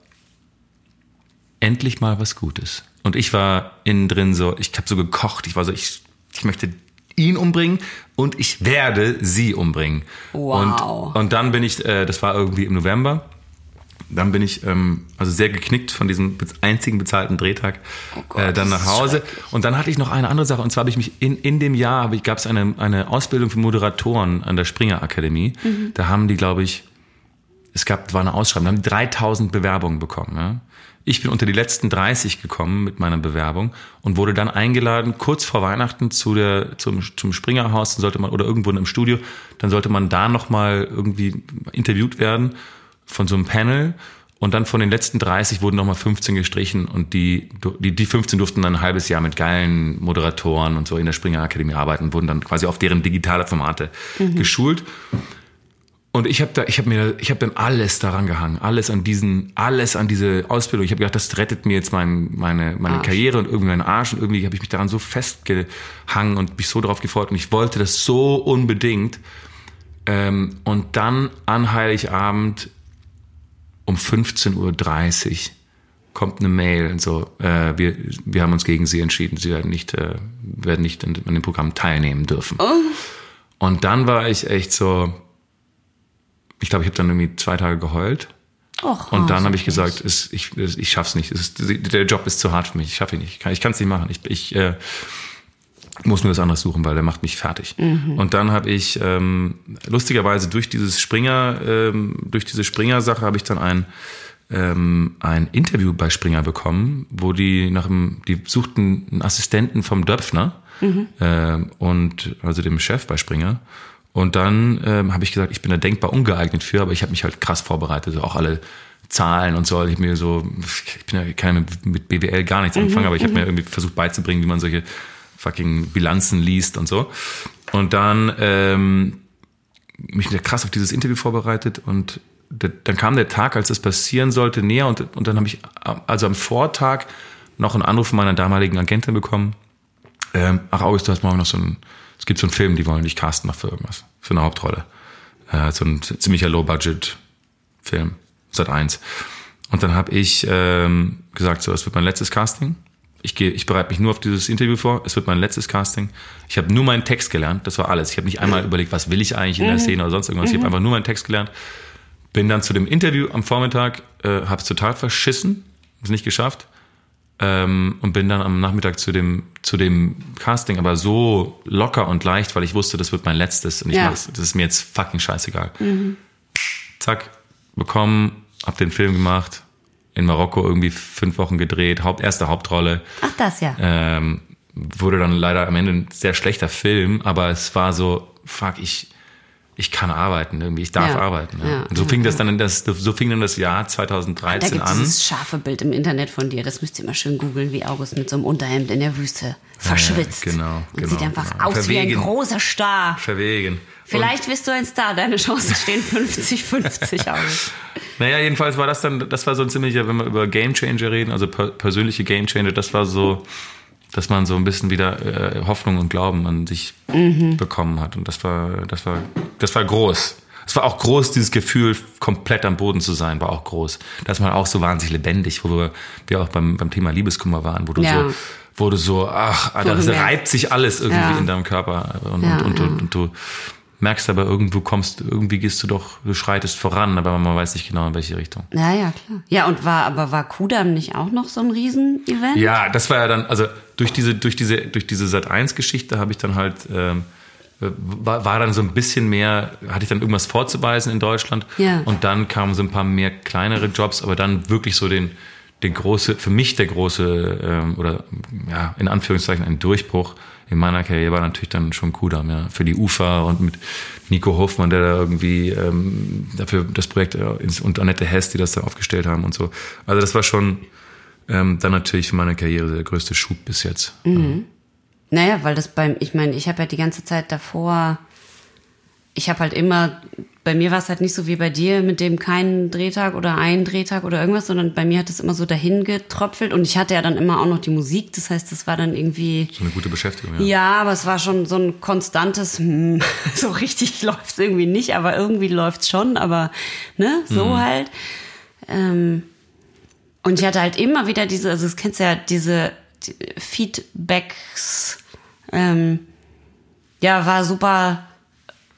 Speaker 1: endlich mal was Gutes. Und ich war innen drin so, ich habe so gekocht, ich war so, ich, ich möchte ihn umbringen und ich werde sie umbringen.
Speaker 2: Wow.
Speaker 1: Und, und dann bin ich, äh, das war irgendwie im November, dann bin ich ähm, also sehr geknickt von diesem einzigen bezahlten Drehtag
Speaker 2: Oh Gott,
Speaker 1: äh, dann nach Hause. Und dann hatte ich noch eine andere Sache. Und zwar habe ich mich in, in dem Jahr gab es eine, eine Ausbildung für Moderatoren an der Springer Akademie.
Speaker 2: Mhm.
Speaker 1: Da haben die, glaube ich, es gab, war eine Ausschreibung, da haben die 3000 Bewerbungen bekommen. Ja? Ich bin unter die letzten 30 gekommen mit meiner Bewerbung und wurde dann eingeladen, kurz vor Weihnachten zu der, zum, zum Springerhaus, dann sollte man, oder irgendwo im Studio, dann sollte man da nochmal irgendwie interviewt werden von so einem Panel. Und dann von den letzten 30 wurden nochmal 15 gestrichen und die, die, die 15 durften dann ein halbes Jahr mit geilen Moderatoren und so in der Springer Akademie arbeiten, wurden dann quasi auf deren digitale Formate geschult. Und ich habe da, ich habe mir, ich habe dann alles daran gehangen, alles an diesen, alles an diese Ausbildung. Ich habe gedacht, das rettet mir jetzt mein, meine, meine
Speaker 2: Arsch.
Speaker 1: Karriere und irgendwie meinen Arsch und irgendwie habe ich mich daran so festgehangen und mich so darauf gefreut und ich wollte das so unbedingt. Ähm, und dann an Heiligabend um 15.30 Uhr kommt eine Mail und so, äh, wir, wir haben uns gegen sie entschieden, sie werden nicht, äh, werden nicht an, an dem Programm teilnehmen dürfen. Und dann war ich echt so, ich glaube, ich habe dann irgendwie zwei Tage geheult.
Speaker 2: Och,
Speaker 1: Und
Speaker 2: oh,
Speaker 1: dann
Speaker 2: so
Speaker 1: habe ich gesagt, es, ich, ich schaff's nicht. Ist, der Job ist zu hart für mich. Ich schaffe ihn nicht. Ich kann- es nicht machen. Ich, ich äh, muss mir was anderes suchen, weil der macht mich fertig. Und dann habe ich ähm, lustigerweise durch dieses Springer, ähm, durch diese Springer-Sache habe ich dann ein ähm, ein Interview bei Springer bekommen, wo die nach dem, die suchten einen Assistenten vom Döpfner ähm, und also dem Chef bei Springer. Und dann ähm, habe ich gesagt, ich bin da denkbar ungeeignet für, aber ich habe mich halt krass vorbereitet, also auch alle Zahlen und so. Ich mir so, ich bin ja keiner mit, BWL gar nichts anfangen, aber ich habe mir irgendwie versucht beizubringen, wie man solche fucking Bilanzen liest und so. Und dann ähm, mich wieder krass auf dieses Interview vorbereitet und dann kam der Tag, als das passieren sollte, näher und, und dann habe ich am- also am Vortag noch einen Anruf von meiner damaligen Agentin bekommen. Ähm, ach August, du hast morgen noch so ein, es gibt so einen Film, die wollen dich casten noch für irgendwas, für eine Hauptrolle. Äh, so ein ziemlicher Low-Budget-Film, Sat 1. Und dann habe ich ähm, gesagt, so, das wird mein letztes Casting. Ich gehe, ich bereite mich nur auf dieses Interview vor. Es wird mein letztes Casting. Ich habe nur meinen Text gelernt. Das war alles. Ich habe nicht einmal überlegt, was will ich eigentlich in der Szene oder sonst irgendwas. Ich habe einfach nur meinen Text gelernt. Bin dann zu dem Interview am Vormittag, äh, habe es total verschissen, es nicht geschafft. Ähm, und bin dann am Nachmittag zu dem, zu dem Casting, aber so locker und leicht, weil ich wusste, das wird mein letztes und ich
Speaker 2: Ja.
Speaker 1: mach's, das ist mir jetzt fucking scheißegal. Zack, bekommen, hab den Film gemacht, in Marokko irgendwie fünf Wochen gedreht, Haupt, erste Hauptrolle.
Speaker 2: Ach, das ja.
Speaker 1: Ähm, wurde dann leider am Ende ein sehr schlechter Film, aber es war so, fuck, ich, ich kann arbeiten irgendwie, ich darf
Speaker 2: Ja.
Speaker 1: arbeiten. Ja.
Speaker 2: Ja,
Speaker 1: Und so
Speaker 2: ja,
Speaker 1: fing das dann in das, so fing dann das Jahr 2013
Speaker 2: Da gibt
Speaker 1: an.
Speaker 2: dieses scharfe Bild im Internet von dir. Das müsst ihr mal schön googeln, wie August mit so einem Unterhemd in der Wüste verschwitzt.
Speaker 1: genau,
Speaker 2: Und
Speaker 1: genau,
Speaker 2: sieht einfach
Speaker 1: genau.
Speaker 2: aus wie ein
Speaker 1: Verwegen.
Speaker 2: großer Star.
Speaker 1: Verwegen.
Speaker 2: Vielleicht bist du ein Star. Deine Chancen stehen 50-50 aus.
Speaker 1: Naja, jedenfalls war das dann, das war so ein ziemlicher, wenn wir über Game Changer reden, also per, persönliche Game Changer, das war so, dass man so ein bisschen wieder äh, Hoffnung und Glauben an sich bekommen hat. Und das war, das war, das war groß. Es war auch groß, dieses Gefühl, komplett am Boden zu sein, war auch groß. Das war auch so wahnsinnig lebendig, wo wir, wir auch beim, beim Thema Liebeskummer waren, wo du
Speaker 2: Ja.
Speaker 1: so, wo du so, ach, da reibt sich alles irgendwie
Speaker 2: Ja.
Speaker 1: in deinem Körper. Und,
Speaker 2: Ja,
Speaker 1: und, und, und, und du merkst aber irgendwo kommst, irgendwie gehst du doch, du schreitest voran, aber man weiß nicht genau in welche Richtung.
Speaker 2: Ja, ja, klar. Ja, und war, aber war Kudam nicht auch noch so ein Riesen-Event?
Speaker 1: Ja, das war ja dann, also durch diese, durch diese, durch diese Sat 1 Geschichte habe ich dann halt, ähm, war, war dann so ein bisschen mehr, hatte ich dann irgendwas vorzuweisen in Deutschland.
Speaker 2: Ja.
Speaker 1: Und dann kamen so ein paar mehr kleinere Jobs, aber dann wirklich so den, den große, für mich der große, ähm, oder ja, in Anführungszeichen ein Durchbruch in meiner Karriere war natürlich dann schon Kudam, ja. Für die UFA und mit Nico Hofmann, der da irgendwie ähm, dafür das Projekt äh, und Annette Hess, die das da aufgestellt haben und so. Also das war schon ähm, dann natürlich für meine Karriere der größte Schub bis jetzt.
Speaker 2: Naja, weil das beim, ich meine, ich habe ja die ganze Zeit davor ich habe halt immer, bei mir war es halt nicht so wie bei dir mit dem keinen Drehtag oder einen Drehtag oder irgendwas, sondern bei mir hat es immer so dahin getröpfelt und ich hatte ja dann immer auch noch die Musik, das heißt, das war dann irgendwie.
Speaker 1: So eine gute Beschäftigung, ja.
Speaker 2: Ja, aber es war schon so ein konstantes, hm, so richtig läuft es irgendwie nicht, aber irgendwie läuft es schon, aber ne, so
Speaker 1: Mhm.
Speaker 2: halt. Ähm, und ich hatte halt immer wieder diese, also das kennst du ja, diese die Feedbacks, ähm, ja, war super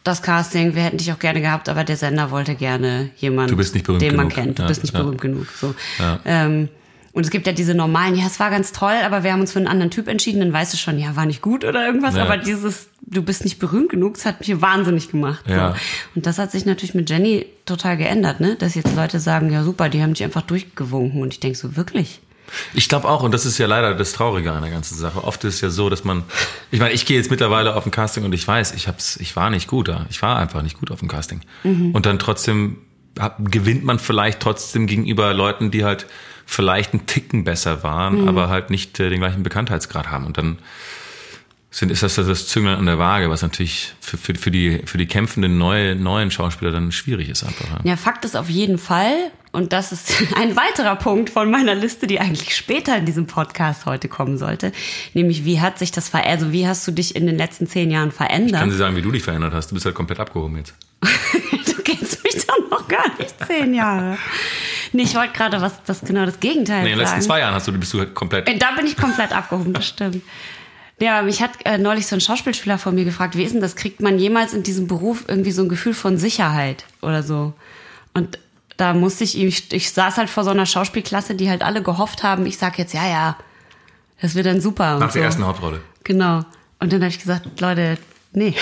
Speaker 2: das Casting, wir hätten dich auch gerne gehabt, aber der Sender wollte gerne jemanden,
Speaker 1: Du bist nicht berühmt
Speaker 2: den man
Speaker 1: genug.
Speaker 2: kennt. Du
Speaker 1: Ja,
Speaker 2: bist nicht
Speaker 1: ja.
Speaker 2: berühmt genug. So.
Speaker 1: Ja.
Speaker 2: Ähm, und es gibt ja diese normalen, ja, es war ganz toll, aber wir haben uns für einen anderen Typ entschieden, dann weißt du schon, ja, war nicht gut oder irgendwas,
Speaker 1: Ja.
Speaker 2: aber dieses, du bist nicht berühmt genug, das hat mich wahnsinnig gemacht.
Speaker 1: Ja.
Speaker 2: So. Und das hat sich natürlich mit Jenny total geändert, ne? Dass jetzt Leute sagen, ja super, die haben dich einfach durchgewunken und ich denk so, wirklich?
Speaker 1: Ich glaube auch, und das ist ja leider das Traurige an der ganzen Sache. Oft ist es ja so, dass man, ich meine, ich gehe jetzt mittlerweile auf ein Casting und ich weiß, ich hab's, ich war nicht gut da. Ich war einfach nicht gut auf dem Casting. Und dann trotzdem hab, gewinnt man vielleicht trotzdem gegenüber Leuten, die halt vielleicht einen Ticken besser waren, aber halt nicht äh, den gleichen Bekanntheitsgrad haben. Und dann sind, ist das das Zünglein an der Waage, was natürlich für, für, für, die, für die kämpfenden neue, neuen Schauspieler dann schwierig ist einfach. Ja.
Speaker 2: Ja, Fakt ist auf jeden Fall, und das ist ein weiterer Punkt von meiner Liste, die eigentlich später in diesem Podcast heute kommen sollte, nämlich wie hat sich das verändert, also wie hast du dich in den letzten zehn Jahren verändert?
Speaker 1: Kann sie sagen, wie du dich verändert hast. Du bist halt komplett abgehoben jetzt.
Speaker 2: du kennst mich doch noch gar nicht zehn Jahre. Nee, ich wollte gerade was, das genau das Gegenteil
Speaker 1: Nee, in den letzten zwei Jahren hast du, bist du halt komplett.
Speaker 2: Äh, Da bin ich komplett abgehoben, das stimmt. Ja, mich hat äh, neulich so ein Schauspielschüler von mir gefragt, wie ist denn das? Kriegt man jemals in diesem Beruf irgendwie so ein Gefühl von Sicherheit oder so? Und da musste ich ihm, ich, ich saß halt vor so einer Schauspielklasse, die halt alle gehofft haben, ich sag jetzt, ja, ja, das wird dann super.
Speaker 1: Nach
Speaker 2: so.
Speaker 1: der ersten Hauptrolle.
Speaker 2: Genau. Und dann habe ich gesagt, Leute, nee,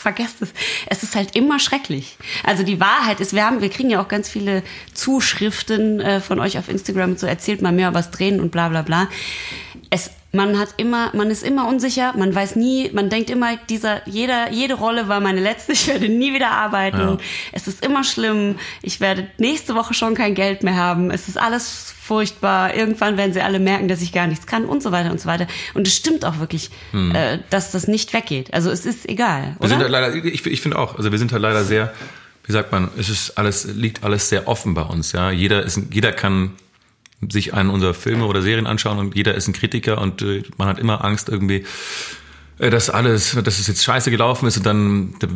Speaker 2: vergesst es. Es ist halt immer schrecklich. Also die Wahrheit ist, wir haben, wir kriegen ja auch ganz viele Zuschriften äh, von euch auf Instagram, so erzählt mal mehr das Drehen und bla bla bla. Es, man hat immer, man ist immer unsicher, man weiß nie, man denkt immer, dieser, jeder, jede Rolle war meine letzte, ich werde nie wieder arbeiten.
Speaker 1: Ja.
Speaker 2: Es ist immer schlimm, ich werde nächste Woche schon kein Geld mehr haben, es ist alles furchtbar, irgendwann werden sie alle merken, dass ich gar nichts kann und so weiter und so weiter. Und es stimmt auch wirklich, äh, dass das nicht weggeht. Also es ist egal,
Speaker 1: Wir
Speaker 2: oder?
Speaker 1: sind halt leider, ich, ich finde auch, also wir sind halt leider sehr, wie sagt man, es ist alles, liegt alles sehr offen bei uns, ja. Jeder ist, jeder kann sich einen unserer Filme oder Serien anschauen und jeder ist ein Kritiker und äh, man hat immer Angst irgendwie, dass alles, dass es jetzt scheiße gelaufen ist und dann da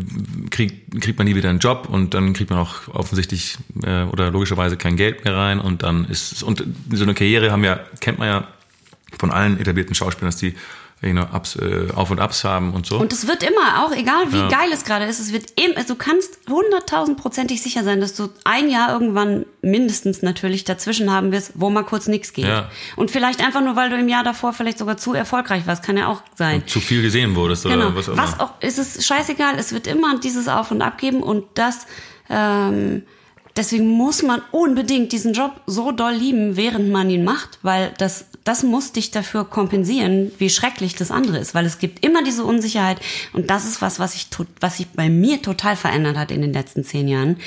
Speaker 1: kriegt, kriegt man nie wieder einen Job und dann kriegt man auch offensichtlich äh, oder logischerweise kein Geld mehr rein und dann ist es, und so eine Karriere haben ja, kennt man ja von allen etablierten Schauspielern, dass die you know, Ups, äh, Auf und Ups haben und so.
Speaker 2: Und es wird immer, auch egal wie
Speaker 1: Ja.
Speaker 2: geil es gerade ist, es wird immer, also du kannst hunderttausendprozentig sicher sein, dass du ein Jahr irgendwann mindestens natürlich dazwischen haben wirst, wo mal kurz nichts geht.
Speaker 1: Ja.
Speaker 2: Und vielleicht einfach nur, weil du im Jahr davor vielleicht sogar zu erfolgreich warst, kann ja auch sein.
Speaker 1: zu viel gesehen wurdest oder
Speaker 2: Genau.
Speaker 1: was auch
Speaker 2: Was
Speaker 1: immer.
Speaker 2: auch, ist es scheißegal, es wird immer dieses Auf und Ab geben und das, ähm, deswegen muss man unbedingt diesen Job so doll lieben, während man ihn macht, weil das, das muss dich dafür kompensieren, wie schrecklich das andere ist, weil es gibt immer diese Unsicherheit und das ist was, was ich, was sich bei mir total verändert hat in den letzten zehn Jahren.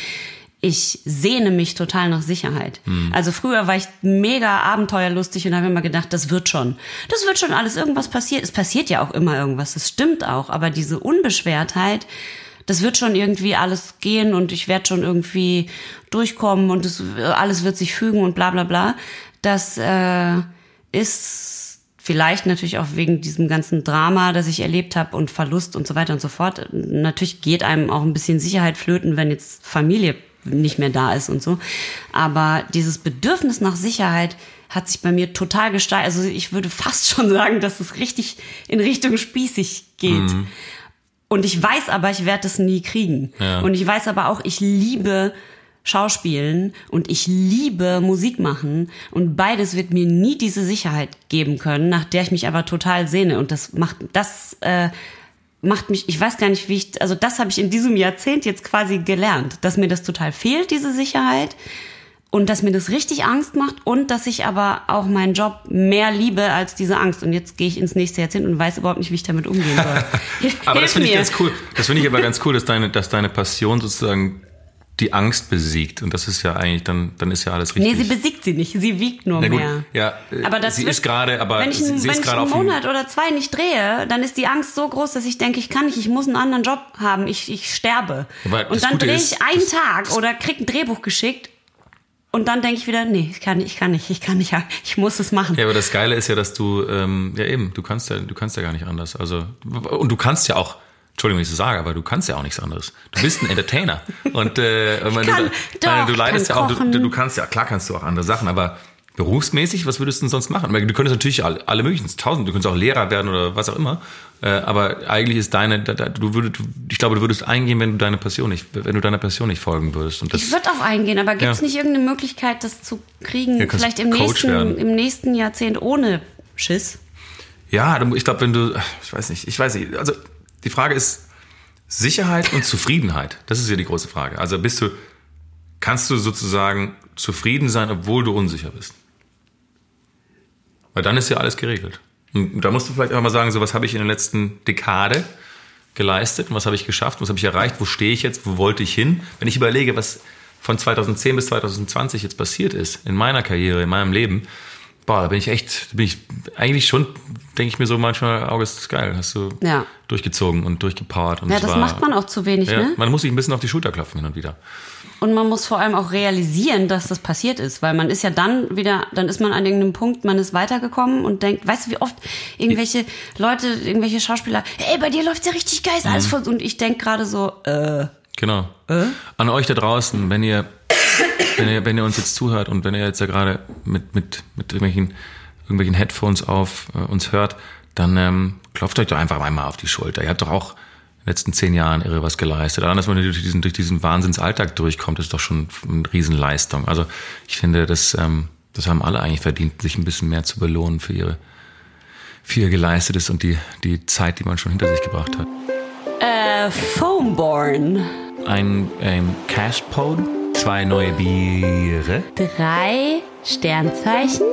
Speaker 2: Ich sehne mich total nach Sicherheit. Also früher war ich mega abenteuerlustig und habe immer gedacht, das wird schon. Das wird schon alles, irgendwas passiert. Es passiert ja auch immer irgendwas, das stimmt auch. Aber diese Unbeschwertheit, das wird schon irgendwie alles gehen und ich werde schon irgendwie durchkommen und es, alles wird sich fügen und bla bla bla. Das äh, ist vielleicht natürlich auch wegen diesem ganzen Drama, das ich erlebt habe und Verlust und so weiter und so fort. Natürlich geht einem auch ein bisschen Sicherheit flöten, wenn jetzt Familie nicht mehr da ist und so. Aber dieses Bedürfnis nach Sicherheit hat sich bei mir total gesteigert. Also ich würde fast schon sagen, dass es richtig in Richtung spießig geht. Und ich weiß aber, ich werde es nie kriegen.
Speaker 1: Ja.
Speaker 2: Und ich weiß aber auch, ich liebe Schauspielen und ich liebe Musik machen. Und beides wird mir nie diese Sicherheit geben können, nach der ich mich aber total sehne. Und das macht, das äh, macht mich, ich weiß gar nicht, wie ich, also das habe ich in diesem Jahrzehnt jetzt quasi gelernt, dass mir das total fehlt, diese Sicherheit. Und dass mir das richtig Angst macht und dass ich aber auch meinen Job mehr liebe als diese Angst. Und jetzt gehe ich ins nächste Jahrzehnt und weiß überhaupt nicht, wie ich damit umgehen soll.
Speaker 1: Aber das finde ich ganz cool. Das finde ich aber ganz cool, dass deine, dass deine Passion sozusagen die Angst besiegt. Und das ist ja eigentlich, dann, dann ist ja alles richtig.
Speaker 2: Nee, sie besiegt sie nicht. Sie wiegt nur
Speaker 1: gut,
Speaker 2: mehr.
Speaker 1: ja,
Speaker 2: aber das
Speaker 1: sie
Speaker 2: wird-
Speaker 1: ist gerade, aber
Speaker 2: wenn ich,
Speaker 1: sie,
Speaker 2: einen-
Speaker 1: sie
Speaker 2: wenn
Speaker 1: ist
Speaker 2: ich einen Monat oder zwei nicht drehe, dann ist die Angst so groß, dass ich denke, ich kann nicht, ich muss einen anderen Job haben, ich, ich sterbe.
Speaker 1: Aber
Speaker 2: und dann
Speaker 1: Gute
Speaker 2: drehe
Speaker 1: ist,
Speaker 2: ich einen
Speaker 1: das-
Speaker 2: Tag oder krieg ein Drehbuch geschickt und dann denke ich wieder, nee, ich kann nicht, ich kann nicht, ich kann nicht, ich muss es machen.
Speaker 1: Ja, aber das Geile ist ja, dass du, ähm, ja eben, du kannst ja, du kannst ja gar nicht anders. Also, und du kannst ja auch, Entschuldigung, wenn ich so sage, aber du kannst ja auch nichts anderes. Du bist ein Entertainer. Und äh, ich meine,
Speaker 2: kann
Speaker 1: du,
Speaker 2: doch,
Speaker 1: meine, du leidest ja auch, du, du kannst ja, klar kannst du auch andere Sachen, aber berufsmäßig, was würdest du denn sonst machen? Du könntest natürlich alle, alle möglichen, tausend, du könntest auch Lehrer werden oder was auch immer. Äh, aber eigentlich ist deine, du würdest, ich glaube, du würdest eingehen, wenn du deine Passion nicht, wenn du deiner Passion nicht folgen würdest. Das,
Speaker 2: Ich würde auch eingehen, aber gibt es
Speaker 1: Ja.
Speaker 2: nicht irgendeine Möglichkeit, das zu kriegen,
Speaker 1: Ja,
Speaker 2: vielleicht im
Speaker 1: Coach
Speaker 2: nächsten,
Speaker 1: werden.
Speaker 2: im nächsten Jahrzehnt ohne Schiss?
Speaker 1: Ja, ich glaube, wenn du, ich weiß nicht, ich weiß nicht, also die Frage ist Sicherheit und Zufriedenheit. Das ist ja die große Frage. Also bist du, kannst du sozusagen zufrieden sein, obwohl du unsicher bist? Weil dann ist ja alles geregelt. Und da musst du vielleicht einfach mal sagen, so was habe ich in der letzten Dekade geleistet und was habe ich geschafft, was habe ich erreicht, wo stehe ich jetzt, wo wollte ich hin? Wenn ich überlege, was von 2010 bis 2020 jetzt passiert ist in meiner Karriere, in meinem Leben, boah, da bin ich echt, da bin ich eigentlich schon, denke ich mir so manchmal, August ist geil, hast du
Speaker 2: Ja.
Speaker 1: durchgezogen und durchgepowert. Und
Speaker 2: Ja, das
Speaker 1: war-
Speaker 2: macht man auch zu wenig,
Speaker 1: ja,
Speaker 2: ne?
Speaker 1: Man muss sich ein bisschen auf die Schulter klopfen hin und wieder.
Speaker 2: Und man muss vor allem auch realisieren, dass das passiert ist, weil man ist ja dann wieder, dann ist man an irgendeinem Punkt, man ist weitergekommen und denkt, weißt du, wie oft irgendwelche Leute, irgendwelche Schauspieler, ey, bei dir läuft's ja richtig geil,
Speaker 1: Mhm.
Speaker 2: alles voll, und ich denk gerade so, äh,
Speaker 1: Genau. An euch da draußen, wenn ihr, wenn ihr, wenn ihr uns jetzt zuhört und wenn ihr jetzt ja gerade mit, mit, mit irgendwelchen, irgendwelchen Headphones auf äh, uns hört, dann ähm, klopft euch doch einfach einmal auf die Schulter. Ihr habt doch auch in den letzten zehn Jahren irre was geleistet. Allein, dass man durch diesen, durch diesen Wahnsinnsalltag durchkommt, ist doch schon eine Riesenleistung. Also ich finde, das, ähm, das haben alle eigentlich verdient, sich ein bisschen mehr zu belohnen für ihre, für ihr Geleistetes und die, die Zeit, die man schon hinter sich gebracht hat.
Speaker 2: äh, Foamborn.
Speaker 1: ein ähm, Cashpod, zwei neue Biere,
Speaker 2: Drei Sternzeichen?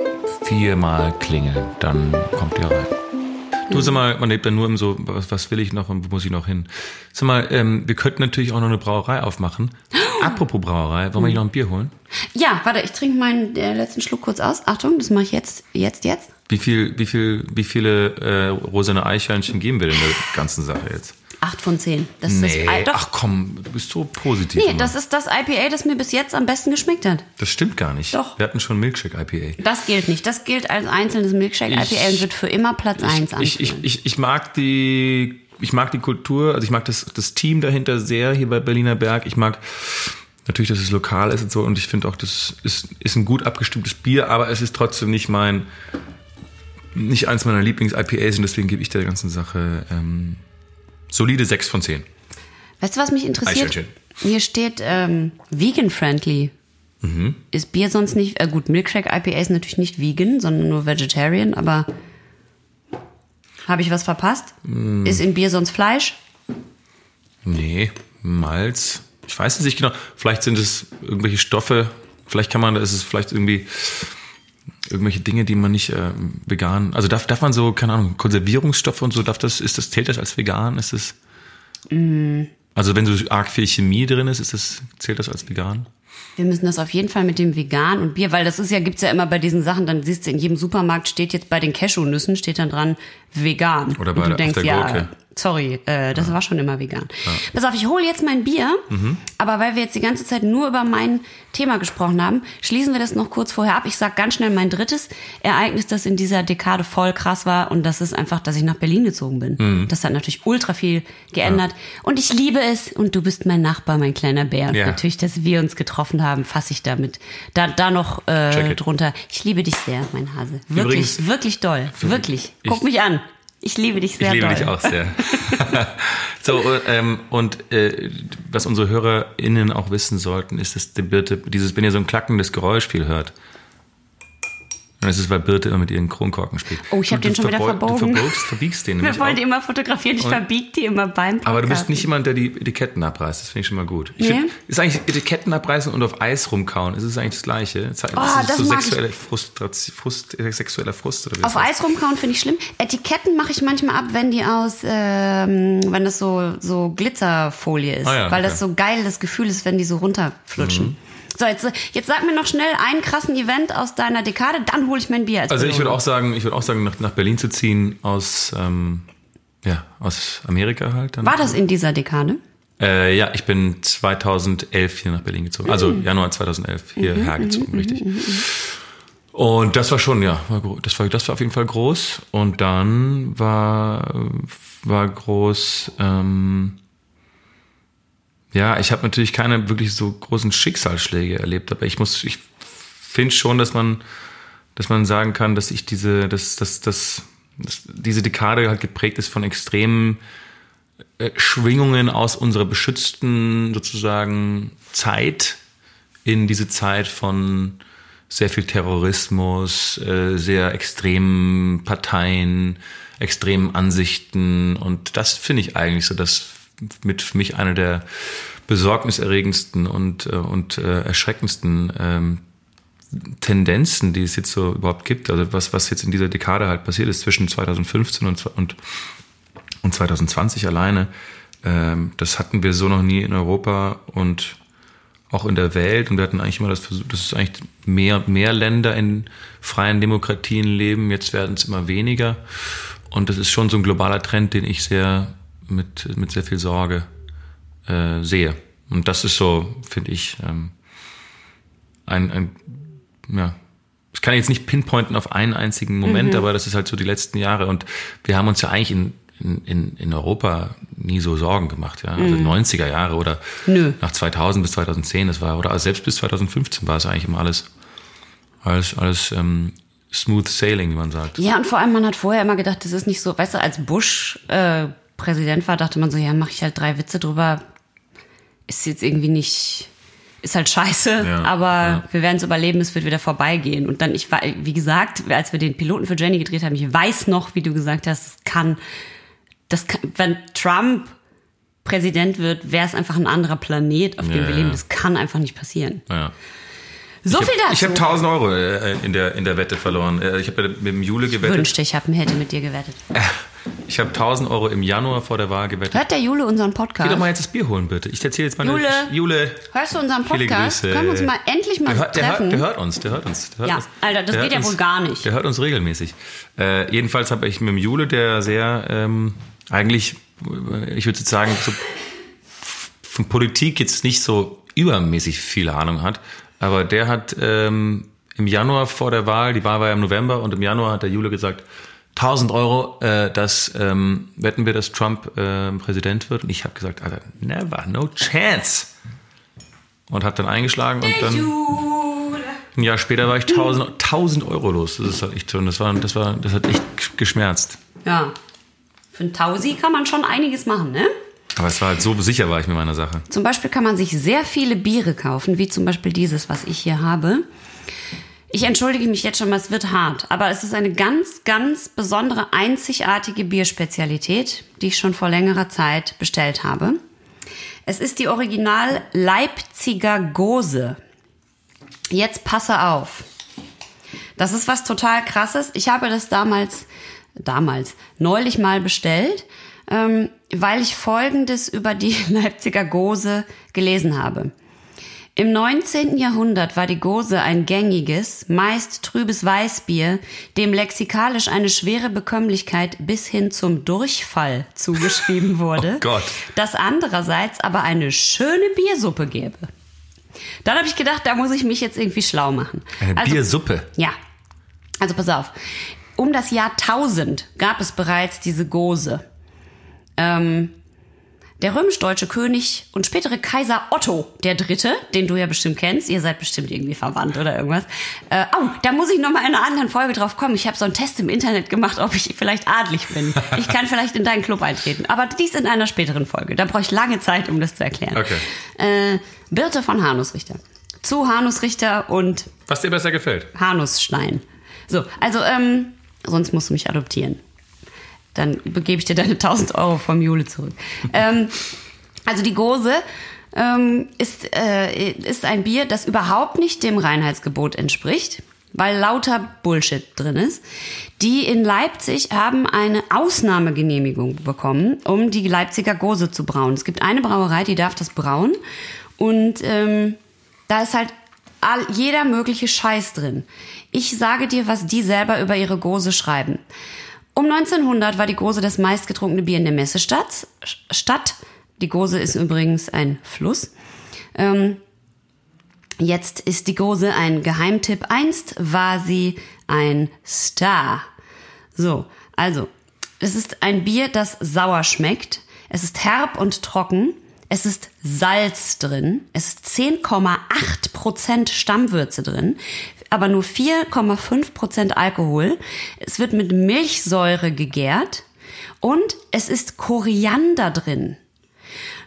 Speaker 1: viermal klingeln, dann kommt ihr rein. Du sag mal, man lebt ja nur im so, was, was will ich noch und wo muss ich noch hin? Sag mal, ähm, wir könnten natürlich auch noch eine Brauerei aufmachen. Apropos Brauerei, wollen wir nicht noch ein Bier holen?
Speaker 2: Ja, warte, ich trinke meinen äh, letzten Schluck kurz aus. Achtung, das mache ich jetzt, jetzt, jetzt.
Speaker 1: Wie viel, wie viel, wie viele äh, rosane Eichhörnchen geben wir denn der ganzen Sache jetzt?
Speaker 2: Acht von zehn. Das ist
Speaker 1: Nee,
Speaker 2: das, I- doch.
Speaker 1: ach komm, du bist so positiv.
Speaker 2: nee,
Speaker 1: immer.
Speaker 2: das ist das IPA, das mir bis jetzt am besten geschmeckt hat.
Speaker 1: das stimmt gar nicht.
Speaker 2: Doch.
Speaker 1: Wir hatten schon Milkshake IPA.
Speaker 2: Das gilt nicht. Das gilt als einzelnes Milkshake
Speaker 1: Ich-
Speaker 2: IPA und wird für immer Platz eins
Speaker 1: ich, ich,
Speaker 2: anführen.
Speaker 1: ich, ich mag die, ich mag die Kultur, also ich mag das, das Team dahinter sehr hier bei Berliner Berg. Ich mag natürlich, dass es lokal ist und so und ich finde auch, das ist, ist ein gut abgestimmtes Bier, aber es ist trotzdem nicht mein, nicht eins meiner Lieblings-IPAs und deswegen gebe ich der ganzen Sache ähm, solide 6 von 10.
Speaker 2: Weißt du, was mich interessiert? Hier steht ähm, vegan-friendly.
Speaker 1: Mhm.
Speaker 2: Ist Bier sonst nicht, äh, gut, Milkshake IPA ist natürlich nicht vegan, sondern nur vegetarian, aber habe ich was verpasst?
Speaker 1: Mm.
Speaker 2: Ist in Bier sonst Fleisch?
Speaker 1: Nee, Malz. Ich weiß es nicht genau. Vielleicht sind es irgendwelche Stoffe. Vielleicht kann man, ist es vielleicht irgendwie irgendwelche Dinge, die man nicht äh, vegan. Also darf, darf man so, keine Ahnung, Konservierungsstoffe und so, darf das, ist das, zählt das als vegan? Ist das? Also wenn so arg viel Chemie drin ist, ist das, zählt das als vegan?
Speaker 2: Wir müssen das auf jeden Fall mit dem Vegan und Bier, weil das ist ja, gibt's ja immer bei diesen Sachen, dann siehst du in jedem Supermarkt steht jetzt bei den Cashewnüssen, steht dann dran vegan.
Speaker 1: Oder bei
Speaker 2: und du
Speaker 1: der-
Speaker 2: denkst,
Speaker 1: der
Speaker 2: ja,
Speaker 1: Gurke.
Speaker 2: Sorry, äh, das war schon immer vegan. Pass auf, ich hole jetzt mein Bier,
Speaker 1: Mhm.
Speaker 2: aber weil wir jetzt die ganze Zeit nur über mein Thema gesprochen haben, schließen wir das noch kurz vorher ab. Ich sag ganz schnell mein drittes Ereignis, das in dieser Dekade voll krass war und das ist einfach, dass ich nach Berlin gezogen bin.
Speaker 1: Mhm.
Speaker 2: Das hat natürlich ultra viel geändert und ich liebe es und du bist mein Nachbar, mein kleiner Bär. Und
Speaker 1: Ja.
Speaker 2: natürlich, dass wir uns getroffen haben, fasse ich damit da, da noch äh, drunter. Ich liebe dich sehr, mein Hase. Wirklich,
Speaker 1: Übrigens-
Speaker 2: wirklich doll. Wirklich. Guck
Speaker 1: Ich-
Speaker 2: mich an. Ich liebe dich sehr
Speaker 1: ich liebe
Speaker 2: doll.
Speaker 1: dich auch sehr. so, ähm, und äh, was unsere HörerInnen auch wissen sollten, ist, dass die bitte, dieses, wenn ihr so ein klackendes Geräusch viel hört, Und das ist, weil Birte immer mit ihren Kronkorken spielt.
Speaker 2: Oh, ich hab
Speaker 1: Du-
Speaker 2: den schon wieder verbogen.
Speaker 1: Du verbiegst, verbiegst den
Speaker 2: Wir wollen die immer fotografieren, ich verbieg die immer beim Podcast.
Speaker 1: Aber du bist nicht jemand, der die Etiketten abreißt. Das finde ich schon mal gut. Ich
Speaker 2: Nee?
Speaker 1: find, ist eigentlich Etiketten abreißen und auf Eis rumkauen. Ist es eigentlich das Gleiche? Das ist
Speaker 2: Oh, das
Speaker 1: so sexuelle Frust, äh, sexueller Frust oder wie
Speaker 2: Auf
Speaker 1: das.
Speaker 2: Eis rumkauen finde ich schlimm. Etiketten mache ich manchmal ab, wenn die aus, ähm, wenn das so, so Glitzerfolie ist.
Speaker 1: Ah ja,
Speaker 2: weil das
Speaker 1: okay.
Speaker 2: so geil das Gefühl ist, wenn die so runterflutschen.
Speaker 1: Mhm.
Speaker 2: So, jetzt, jetzt sag mir noch schnell einen krassen Event aus deiner Dekade, dann hole ich mein Bier als
Speaker 1: Also ich würde auch sagen, ich würde auch sagen, nach, nach Berlin zu ziehen aus, ähm, ja, aus Amerika halt. Dann.
Speaker 2: War das in dieser Dekade?
Speaker 1: Äh, ja, ich bin 2011 hier nach Berlin gezogen. Also
Speaker 2: Mhm.
Speaker 1: Januar 2011 hierher gezogen, richtig. Und das war schon, ja, war, das war, das war auf jeden Fall groß. Und dann war, war groß, ähm, ja, ich habe natürlich keine wirklich so großen Schicksalsschläge erlebt, aber ich muss, ich finde schon, dass man, dass man sagen kann, dass ich diese, dass, dass, dass, dass diese Dekade halt geprägt ist von extremen äh, Schwingungen aus unserer beschützten sozusagen Zeit in diese Zeit von sehr viel Terrorismus, äh, sehr extremen Parteien, extremen Ansichten. Und das finde ich eigentlich so das mit für mich eine der besorgniserregendsten und äh, und äh, erschreckendsten ähm, Tendenzen, die es jetzt so überhaupt gibt, also was was jetzt in dieser Dekade halt passiert ist zwischen 2015 und und und 2020 alleine, ähm, das hatten wir so noch nie in Europa und auch in der Welt. Und wir hatten eigentlich immer das Versuch, dass es eigentlich mehr, mehr Länder in freien Demokratien leben. Jetzt werden es immer weniger. Und das ist schon so ein globaler Trend, den ich sehr mit, mit sehr viel Sorge äh, sehe. Und das ist so, finde ich, ähm, ein, ein, ja, ich kann jetzt nicht pinpointen auf einen einzigen Moment, aber das ist halt so die letzten Jahre. Und wir haben uns ja eigentlich in, in, in, Europa nie so Sorgen gemacht, ja. Also 90er Jahre oder
Speaker 2: Nö.
Speaker 1: nach 2000 bis 2010, das war, oder selbst bis 2015 war es eigentlich immer alles, alles, alles ähm, smooth sailing, wie man sagt.
Speaker 2: Ja, und vor allem, man hat vorher immer gedacht, das ist nicht so, weißt du, als Bush äh, Präsident war, dachte man so, ja, mache ich halt drei Witze drüber. Ist jetzt irgendwie nicht, ist halt scheiße,
Speaker 1: Ja,
Speaker 2: aber
Speaker 1: ja.
Speaker 2: wir werden es überleben, es wird wieder vorbeigehen. Und dann, ich war, wie gesagt, als wir den Piloten für Jenny gedreht haben, ich weiß noch, wie du gesagt hast, es kann, das kann, wenn Trump Präsident wird, wäre es einfach ein anderer Planet, auf dem
Speaker 1: Ja,
Speaker 2: wir leben. Das kann einfach nicht passieren. So
Speaker 1: ich
Speaker 2: viel
Speaker 1: hab,
Speaker 2: dazu.
Speaker 1: Ich habe 1000 Euro äh, in der, in der Wette verloren. Äh, Ich habe mit dem Jule gewettet.
Speaker 2: Wünschte, ich hab, hätte mit dir gewettet.
Speaker 1: Ich habe 1000 Euro im Januar vor der Wahl gewettet.
Speaker 2: Hört der Jule unseren
Speaker 1: Geh
Speaker 2: Podcast?
Speaker 1: doch mal jetzt das Bier holen, bitte. Ich erzähle jetzt mal
Speaker 2: Jule.
Speaker 1: eine... Jule.
Speaker 2: Hörst du unseren Podcast? Können wir uns mal endlich mal
Speaker 1: Der hört, der,
Speaker 2: treffen?
Speaker 1: hört, der hört uns, der hört uns. Der hört
Speaker 2: Ja,
Speaker 1: uns.
Speaker 2: Alter, das
Speaker 1: Der
Speaker 2: geht ja wohl gar nicht.
Speaker 1: Der hört uns regelmäßig. Äh, jedenfalls habe ich mit dem Jule, der sehr ähm, eigentlich, äh, ich würde jetzt sagen, so von Politik jetzt nicht so übermäßig viel Ahnung hat, aber der hat ähm, im Januar vor der Wahl, die Wahl war ja im November und im Januar hat der Jule gesagt, 1000 Euro, äh, das ähm, wetten wir, dass Trump ähm, Präsident wird. Und ich habe gesagt, Alter, never, no chance. Und habe dann eingeschlagen und dann ein Jahr später war ich 1000, 1000 Euro los. Das ist halt echt schon, das war, das war, das hat echt geschmerzt.
Speaker 2: Ja. Für einen Tausi kann man schon einiges machen, ne?
Speaker 1: Aber es war halt so sicher war ich mit meiner Sache.
Speaker 2: Zum Beispiel kann man sich sehr viele Biere kaufen, wie zum Beispiel dieses, was ich hier habe. Ich entschuldige mich jetzt schon mal, es wird hart, aber es ist eine ganz, ganz besondere, einzigartige Bierspezialität, die ich schon vor längerer Zeit bestellt habe. Es ist die Original Leipziger Gose. Jetzt passe auf. Das ist was total krasses. Ich habe das damals, damals, neulich mal bestellt, ähm, weil ich Folgendes über die Leipziger Gose gelesen habe. Im 19. Jahrhundert war die Gose ein gängiges, meist trübes Weißbier, dem lexikalisch eine schwere Bekömmlichkeit bis hin zum Durchfall zugeschrieben wurde,
Speaker 1: Oh Gott.
Speaker 2: das andererseits aber eine schöne Biersuppe gäbe. Dann habe ich gedacht, da muss ich mich jetzt irgendwie schlau machen.
Speaker 1: Eine
Speaker 2: Also-
Speaker 1: Biersuppe.
Speaker 2: ja. Also pass auf. Um das Jahr 1000 gab es bereits diese Gose. Ähm, der römisch-deutsche König und spätere Kaiser Otto der Dritte, den du ja bestimmt kennst, ihr seid bestimmt irgendwie verwandt oder irgendwas. Äh, oh, da muss ich noch mal in einer anderen Folge drauf kommen. Ich habe so einen Test im Internet gemacht, ob ich vielleicht adlig bin. Ich kann vielleicht in deinen Club eintreten, aber dies in einer späteren Folge. Da brauche ich lange Zeit, um das zu erklären.
Speaker 1: Okay.
Speaker 2: Äh, Birte von Hanusrichter. Zu Hanusrichter und
Speaker 1: Was dir besser gefällt.
Speaker 2: Hanusstein. So, also, ähm, sonst musst du mich adoptieren. Dann begebe ich dir deine 1000 Euro vom Jule zurück. ähm, also die Gose ähm, ist, äh, ist ein Bier, das überhaupt nicht dem Reinheitsgebot entspricht, weil lauter Bullshit drin ist. Die in Leipzig haben eine Ausnahmegenehmigung bekommen, um die Leipziger Gose zu brauen. Es gibt eine Brauerei, die darf das brauen und ähm, da ist halt all, jeder mögliche Scheiß drin. Ich sage dir, was die selber über ihre Gose schreiben. Um 1900 war die Gose das meistgetrunkene Bier in der Messestadt. Stadt. Die Gose ist übrigens ein Fluss. Ähm, jetzt ist die Gose ein Geheimtipp. Einst war sie ein Star. So, also, es ist ein Bier, das sauer schmeckt. Es ist herb und trocken. Es ist Salz drin. Es ist 10,8 Prozent Stammwürze drin, aber nur 4,5 Prozent Alkohol. Es wird mit Milchsäure gegärt und es ist Koriander drin.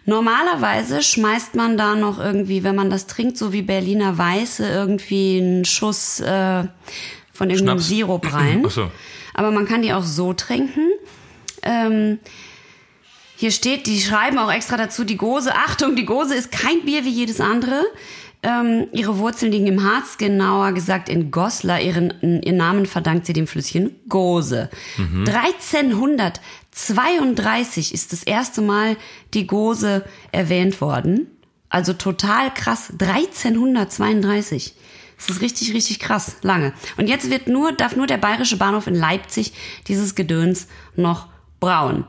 Speaker 2: Normalerweise schmeißt man da noch irgendwie, wenn man das trinkt, so wie Berliner Weiße, irgendwie einen Schuss äh, von irgendeinem
Speaker 1: Schnaps.
Speaker 2: Sirup rein.
Speaker 1: Ach so.
Speaker 2: Aber man kann die auch so trinken. Ähm, hier steht, die schreiben auch extra dazu, die Gose, Achtung, die Gose ist kein Bier wie jedes andere. Ähm, ihre Wurzeln liegen im Harz, genauer gesagt in Goslar. Ihren, ihren Namen verdankt sie dem Flüsschen Gose. 1332 ist das erste Mal die Gose erwähnt worden. Also total krass. 1332. Das ist richtig, richtig krass. Lange. Und jetzt wird nur, darf nur der Bayerische Bahnhof in Leipzig dieses Gedöns noch brauen.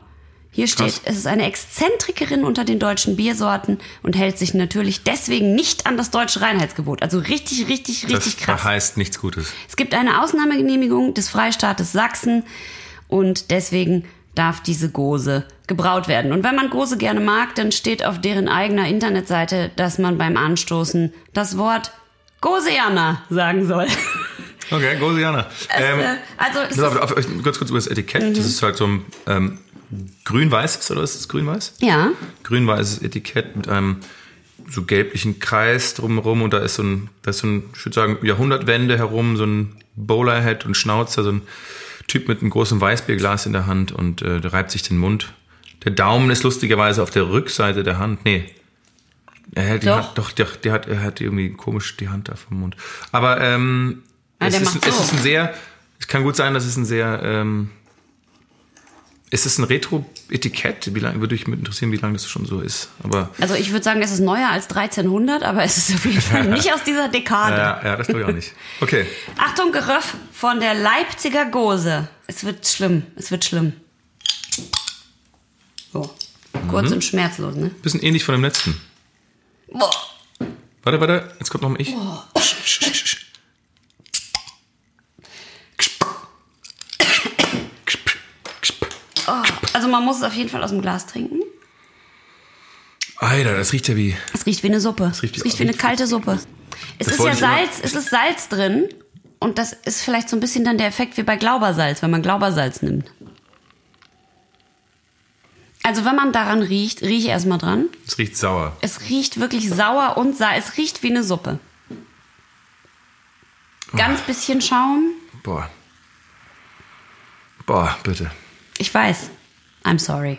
Speaker 2: Hier steht,
Speaker 1: Krass.
Speaker 2: es ist eine Exzentrikerin unter den deutschen Biersorten und hält sich natürlich deswegen nicht an das deutsche Reinheitsgebot. Also richtig, richtig, richtig
Speaker 1: das
Speaker 2: krass.
Speaker 1: heißt nichts Gutes.
Speaker 2: Es gibt eine Ausnahmegenehmigung des Freistaates Sachsen und deswegen darf diese Gose gebraut werden. Und wenn man Gose gerne mag, dann steht auf deren eigener Internetseite, dass man beim Anstoßen das Wort Goseana sagen soll.
Speaker 1: Okay, Gosiana. Ähm,
Speaker 2: äh, also es
Speaker 1: pass auf,
Speaker 2: ist,
Speaker 1: auf, ganz kurz über das Etikett.
Speaker 2: Mhm.
Speaker 1: Das ist halt so ein ähm, grün-weißes, oder ist es grün-weiß?
Speaker 2: ja,
Speaker 1: Grün-weißes Etikett mit einem so gelblichen Kreis drumherum und da ist so ein, da ist so ein, ich würde sagen, Jahrhundertwende herum, so ein Bowlerhead und Schnauzer, so ein Typ mit einem großen Weißbierglas in der Hand und äh, der reibt sich den Mund. Der Daumen ist lustigerweise auf der Rückseite der Hand. Nee. Er hält die
Speaker 2: Doch.
Speaker 1: Hand, doch, der, der hat, er hat irgendwie komisch die Hand da vom Mund. Aber ähm,
Speaker 2: Ah,
Speaker 1: es, ist, es ist ein sehr, es kann gut sein, dass es ein sehr, ähm, ist es ein Retro-Etikett? Wie lange würde ich mich interessieren, wie lange das schon so ist? Aber
Speaker 2: also ich würde sagen, es ist neuer als 1300, aber es ist auf jeden Fall nicht aus dieser Dekade.
Speaker 1: ja, ja, das glaube ich auch nicht. Okay.
Speaker 2: Achtung, Geröff von der Leipziger Gose. Es wird schlimm, es wird schlimm. So, kurz und schmerzlos, ne?
Speaker 1: Bisschen ähnlich von dem letzten.
Speaker 2: Boah.
Speaker 1: Warte, warte, jetzt kommt noch mal ich.
Speaker 2: Also man muss es auf jeden Fall aus dem Glas trinken.
Speaker 1: Alter, das riecht ja wie.
Speaker 2: Es riecht wie eine Suppe. Es
Speaker 1: riecht
Speaker 2: riecht,
Speaker 1: wie-
Speaker 2: es riecht wie eine kalte Suppe. Es
Speaker 1: Das
Speaker 2: ist ja
Speaker 1: ich
Speaker 2: Salz, es ist Salz drin. Und das ist vielleicht so ein bisschen dann der Effekt wie bei Glaubersalz, wenn man Glaubersalz nimmt. Also wenn man daran riecht, rieche erstmal dran.
Speaker 1: Es riecht sauer.
Speaker 2: Es riecht wirklich sauer und sa es riecht wie eine Suppe. Ganz bisschen Schaum.
Speaker 1: Boah. Boah, bitte.
Speaker 2: Ich weiß. I'm sorry.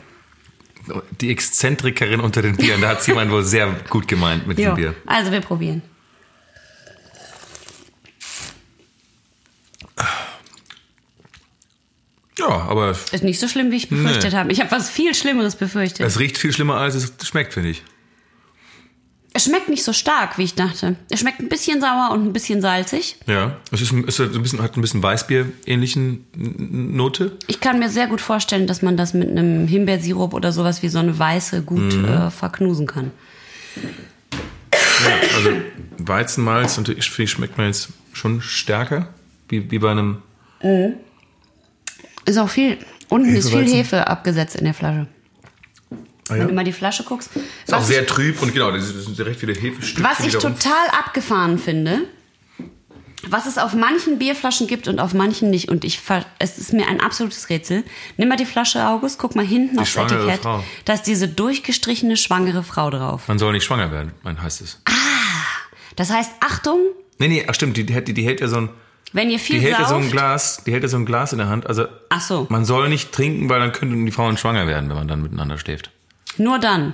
Speaker 1: Die Exzentrikerin unter den Bieren, da hat jemand wohl sehr gut gemeint mit diesem
Speaker 2: Jo.
Speaker 1: Bier.
Speaker 2: Also wir probieren.
Speaker 1: Ja, aber
Speaker 2: Ist nicht so schlimm, wie ich befürchtet
Speaker 1: Nee.
Speaker 2: habe. Ich habe was viel Schlimmeres befürchtet.
Speaker 1: es riecht viel schlimmer, als es schmeckt, finde ich.
Speaker 2: Es schmeckt nicht so stark, wie ich dachte. Es schmeckt ein bisschen sauer und ein bisschen salzig.
Speaker 1: Ja. Es ist, ist ein bisschen, hat ein bisschen Weißbier-ähnlichen Note.
Speaker 2: Ich kann mir sehr gut vorstellen, dass man das mit einem Himbeersirup oder sowas wie so eine weiße gut
Speaker 1: Mhm.
Speaker 2: äh, verknusen kann.
Speaker 1: Ja, also Weizenmalz, und ich finde, schmeckt man jetzt schon stärker, wie, wie bei einem.
Speaker 2: Ist auch viel, unten ist viel. Hefe abgesetzt in der Flasche.
Speaker 1: Ah,
Speaker 2: Wenn
Speaker 1: ja.
Speaker 2: du mal die Flasche guckst.
Speaker 1: Ist auch sehr
Speaker 2: ich,
Speaker 1: trüb und genau, das sind sehr recht viele Hefestücke.
Speaker 2: was ich total abgefahren finde, was es auf manchen Bierflaschen gibt und auf manchen nicht. Und ich es ist mir ein absolutes Rätsel. Nimm mal die Flasche, August, guck mal hinten aufs
Speaker 1: schwangere
Speaker 2: Etikett.
Speaker 1: Frau.
Speaker 2: Da ist diese durchgestrichene schwangere Frau drauf.
Speaker 1: Man soll nicht schwanger werden, mein heißt es.
Speaker 2: Das heißt, Achtung,
Speaker 1: Nee, nee, ach stimmt, die, die, die hält ja so ein.
Speaker 2: Wenn ihr
Speaker 1: Die
Speaker 2: viel
Speaker 1: hält ja so ein
Speaker 2: sauft.
Speaker 1: Glas, die hält ja so ein Glas in der Hand. Also
Speaker 2: Ach so,
Speaker 1: man soll nicht trinken, weil dann könnten die Frauen schwanger werden, wenn man dann miteinander schläft.
Speaker 2: Nur dann.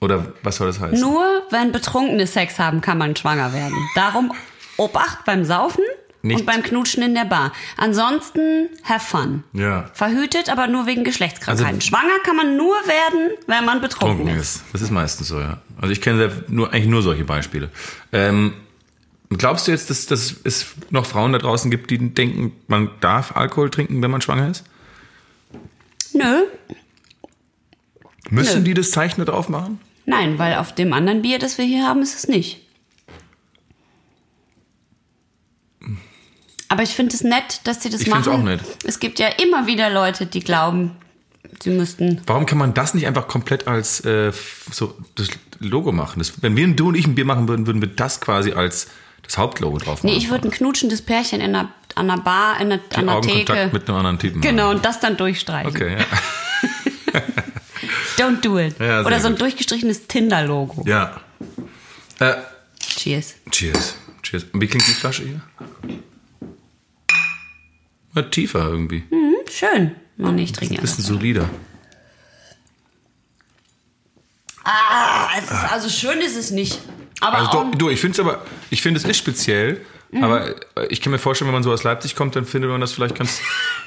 Speaker 1: Oder was soll das heißen?
Speaker 2: Nur wenn Betrunkene Sex haben, kann man schwanger werden. Darum Obacht beim Saufen
Speaker 1: Nicht-
Speaker 2: und beim Knutschen in der Bar. Ansonsten have fun.
Speaker 1: Ja.
Speaker 2: Verhütet, aber nur wegen Geschlechtskrankheiten.
Speaker 1: Also-
Speaker 2: Schwanger kann man nur werden, wenn man betrunken
Speaker 1: Trunken
Speaker 2: ist.
Speaker 1: ist. Das ist meistens so, ja. Also ich kenne nur, eigentlich nur solche Beispiele. Ähm, glaubst du jetzt, dass, dass es noch Frauen da draußen gibt, die denken, man darf Alkohol trinken, wenn man schwanger ist?
Speaker 2: Nö,
Speaker 1: Müssen
Speaker 2: Nö.
Speaker 1: die das Zeichen da drauf machen?
Speaker 2: nein, weil auf dem anderen Bier, das wir hier haben, ist es nicht. Aber ich finde es nett, dass sie das
Speaker 1: Ich
Speaker 2: machen.
Speaker 1: find's auch nett.
Speaker 2: Es gibt ja immer wieder Leute, die glauben, sie müssten.
Speaker 1: Warum kann man das nicht einfach komplett als äh, so das Logo machen? Das, wenn wir du und ich ein Bier machen würden, würden wir das quasi als das Hauptlogo drauf machen.
Speaker 2: Nee, ich würde ein knutschendes Pärchen in einer, an einer Bar, in einer,
Speaker 1: Die
Speaker 2: an einer
Speaker 1: Augenkontakt
Speaker 2: Theke.
Speaker 1: mit einem anderen Typen.
Speaker 2: Genau,
Speaker 1: machen.
Speaker 2: und das dann durchstreichen.
Speaker 1: Okay, ja.
Speaker 2: Don't do it.
Speaker 1: Ja,
Speaker 2: Oder so ein
Speaker 1: gut.
Speaker 2: durchgestrichenes Tinder-Logo.
Speaker 1: ja. Äh,
Speaker 2: Cheers.
Speaker 1: cheers. Cheers. Und wie klingt die Flasche hier? Ja, tiefer irgendwie.
Speaker 2: Hm, schön. Nee, ich trinke
Speaker 1: Bisschen
Speaker 2: erst.
Speaker 1: solider.
Speaker 2: Ah, es ist, also schön ist es nicht. Aber
Speaker 1: Also
Speaker 2: auch,
Speaker 1: doch, du, ich finde es aber, ich finde es ist speziell,
Speaker 2: Mhm.
Speaker 1: aber äh, ich kann mir vorstellen, wenn man so aus Leipzig kommt, dann findet man das vielleicht ganz.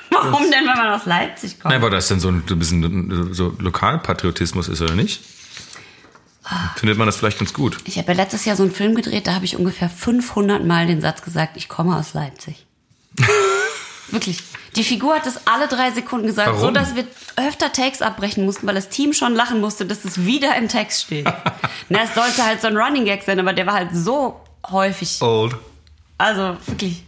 Speaker 2: Warum denn, wenn man aus Leipzig kommt?
Speaker 1: Nein, weil das dann so ein, bisschen so Lokalpatriotismus ist, oder nicht? Findet man das vielleicht ganz gut.
Speaker 2: Ich habe ja letztes Jahr so einen Film gedreht, da habe ich ungefähr 500 Mal den Satz gesagt, ich komme aus Leipzig. Wirklich. Die Figur hat das alle drei Sekunden gesagt,
Speaker 1: Warum?
Speaker 2: so dass wir öfter Takes abbrechen mussten, weil das Team schon lachen musste, dass es wieder im Text steht. Na, es sollte halt so ein Running Gag sein, aber der war halt so häufig.
Speaker 1: Old.
Speaker 2: Also wirklich,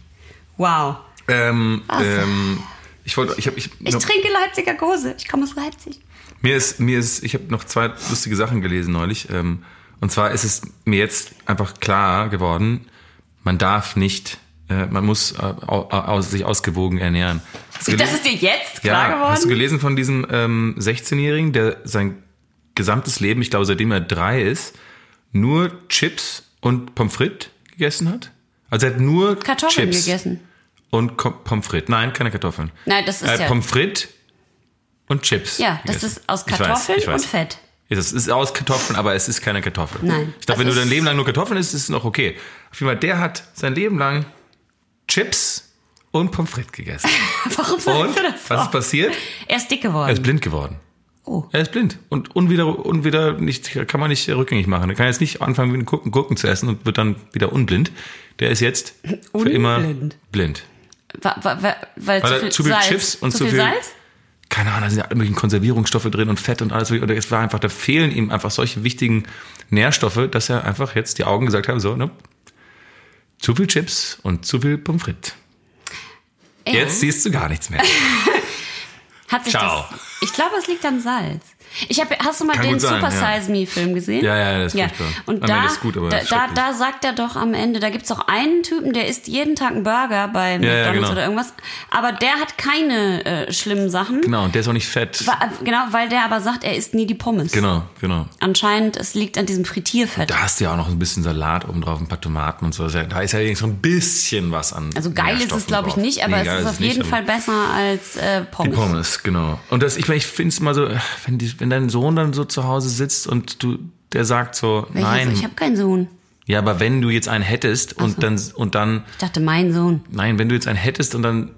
Speaker 2: wow.
Speaker 1: Ähm,
Speaker 2: Was?
Speaker 1: ähm, ich wollte, ich habe, ich,
Speaker 2: Ich trinke Leipziger Gose. Ich komme aus Leipzig.
Speaker 1: Mir ist, mir ist, ich habe noch zwei lustige Sachen gelesen neulich. Ähm, und zwar ist es mir jetzt einfach klar geworden, man darf nicht, äh, man muss äh, sich ausgewogen ernähren.
Speaker 2: Das ist dir jetzt klar
Speaker 1: ja,
Speaker 2: geworden?
Speaker 1: hast du gelesen von diesem ähm, 16-Jährigen, der sein gesamtes Leben, ich glaube seitdem er drei ist, nur Chips und Pommes frites gegessen hat? Also er hat nur
Speaker 2: Kartoffeln
Speaker 1: Chips
Speaker 2: gegessen.
Speaker 1: Und Pommes frites. Nein, keine Kartoffeln.
Speaker 2: Nein, das ist
Speaker 1: äh,
Speaker 2: ja-
Speaker 1: Pommes frites und Chips.
Speaker 2: Ja, das
Speaker 1: gegessen.
Speaker 2: ist aus
Speaker 1: Ich weiß,
Speaker 2: Kartoffeln
Speaker 1: ich weiß.
Speaker 2: und Fett.
Speaker 1: Das ist aus Kartoffeln, aber es ist keine Kartoffel.
Speaker 2: Nein,
Speaker 1: Ich glaube,
Speaker 2: das
Speaker 1: wenn du dein Leben lang nur Kartoffeln isst, ist es noch okay. Auf jeden Fall, der hat sein Leben lang Chips und Pommes frites gegessen.
Speaker 2: Warum sagst du das
Speaker 1: was ist passiert?
Speaker 2: Er ist dick
Speaker 1: Er
Speaker 2: geworden.
Speaker 1: ist blind geworden.
Speaker 2: Oh.
Speaker 1: Er ist blind und unwider, unwider nicht, kann man nicht rückgängig machen. Er kann jetzt nicht anfangen, mit Gurken, Gurken zu essen und wird dann wieder unblind. Der ist jetzt für immer blind.
Speaker 2: Weil,
Speaker 1: Weil
Speaker 2: zu viel,
Speaker 1: zu viel
Speaker 2: Salz.
Speaker 1: Chips und
Speaker 2: zu
Speaker 1: zu
Speaker 2: viel
Speaker 1: viel-
Speaker 2: Salz?
Speaker 1: keine Ahnung, da sind ja irgendwelche Konservierungsstoffe drin und Fett und alles. Und es war einfach, da fehlen ihm einfach solche wichtigen Nährstoffe, dass er einfach jetzt die Augen gesagt haben, so, ne, zu viel Chips und zu viel Pommes frites. Jetzt siehst du gar nichts mehr.
Speaker 2: Hat sich
Speaker 1: Ciao.
Speaker 2: Das, ich glaube, es liegt am Salz. Ich hab, hast du mal
Speaker 1: Kann
Speaker 2: den
Speaker 1: sein,
Speaker 2: Super
Speaker 1: ja.
Speaker 2: Size Me Film gesehen?
Speaker 1: Ja, ja, das ist furchtbar.
Speaker 2: Und da,
Speaker 1: ist gut,
Speaker 2: da, da, da sagt er doch am Ende, da gibt's auch einen Typen, der isst jeden Tag einen Burger bei McDonalds
Speaker 1: genau.
Speaker 2: oder irgendwas, aber der hat keine äh, schlimmen Sachen.
Speaker 1: Genau, und der ist auch nicht fett.
Speaker 2: Wa- Genau, weil der aber sagt, er isst nie die Pommes.
Speaker 1: Genau, genau.
Speaker 2: Anscheinend, es liegt an diesem Frittierfett.
Speaker 1: Da hast du ja auch noch ein bisschen Salat oben drauf, ein paar Tomaten und so. Da ist ja so ein bisschen was an.
Speaker 2: Also geil ist es, glaube ich, nicht, aber
Speaker 1: Nee,
Speaker 2: es
Speaker 1: geil
Speaker 2: ist auf jeden Fall besser als äh, Pommes.
Speaker 1: Die Pommes, genau. Und das, ich meine, ich finde es mal so, wenn, die, wenn dein Sohn dann so zu Hause sitzt und du, der sagt so,
Speaker 2: Welches?
Speaker 1: nein,
Speaker 2: Ich habe keinen Sohn.
Speaker 1: ja, aber wenn du jetzt einen hättest und dann, und dann,
Speaker 2: Ich dachte, mein Sohn.
Speaker 1: nein, wenn du jetzt einen hättest und dann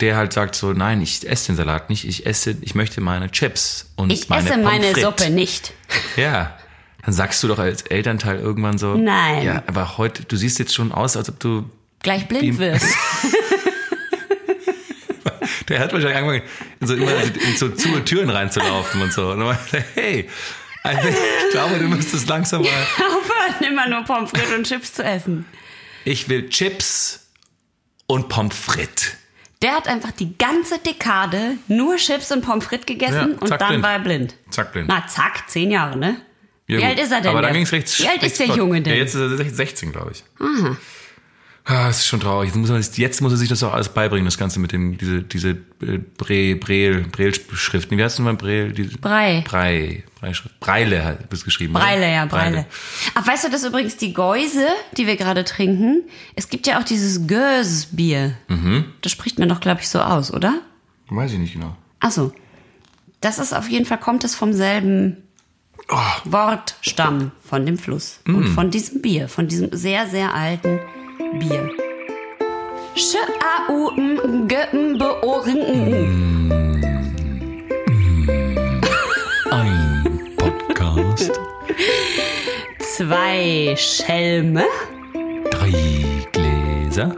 Speaker 1: der halt sagt so, nein, ich esse den Salat nicht, ich esse, ich möchte meine Chips und
Speaker 2: Ich
Speaker 1: meine
Speaker 2: esse
Speaker 1: Pommes
Speaker 2: meine
Speaker 1: frites.
Speaker 2: Suppe nicht.
Speaker 1: Ja. Dann sagst du doch als Elternteil irgendwann so,
Speaker 2: Nein.
Speaker 1: ja, aber heute, du siehst jetzt schon aus, als ob du
Speaker 2: Gleich blind wirst.
Speaker 1: Der hat wahrscheinlich angefangen, so immer in so zu Türen reinzulaufen und so. Und dann er, hey, also ich glaube, du müsstest langsam mal.
Speaker 2: Aufhören, immer nur Pommes frites und Chips zu essen.
Speaker 1: Ich will Chips und Pommes frites.
Speaker 2: Der hat einfach die ganze Dekade nur Chips und Pommes frites gegessen
Speaker 1: Ja,
Speaker 2: und dann
Speaker 1: blind.
Speaker 2: war er blind.
Speaker 1: Zack, blind.
Speaker 2: Na, zack, zehn Jahre, ne?
Speaker 1: Ja,
Speaker 2: Wie
Speaker 1: gut.
Speaker 2: alt ist er denn?
Speaker 1: Aber dann ging es recht
Speaker 2: Wie alt ist der. Junge denn?
Speaker 1: Ja, jetzt ist er 16, glaube ich.
Speaker 2: Aha.
Speaker 1: Ah, das ist schon traurig. Jetzt muss, man, jetzt muss er sich das auch alles beibringen, das Ganze mit dem, diese, diese äh, Bre, Brel, Brel-Schriften. Wie heißt denn mal Brel? Diese,
Speaker 2: Brei.
Speaker 1: Brei. Breischrift. Breile hat es geschrieben. oder?
Speaker 2: Breile, ja, Breile. Ach, weißt du, das ist übrigens die Geuse, die wir gerade trinken. Es gibt ja auch dieses Gös-Bier. Mhm. Das spricht man doch, glaube ich, so aus, oder?
Speaker 1: Weiß ich nicht genau.
Speaker 2: Ach so. Das ist auf jeden Fall, kommt es vom selben
Speaker 1: Oh.
Speaker 2: Wortstamm von dem Fluss. Und von diesem Bier, von diesem sehr, sehr alten Bier. Sch a u m g m b o r n
Speaker 1: Ein Podcast.
Speaker 2: Zwei Schelme,
Speaker 1: Drei Gläser.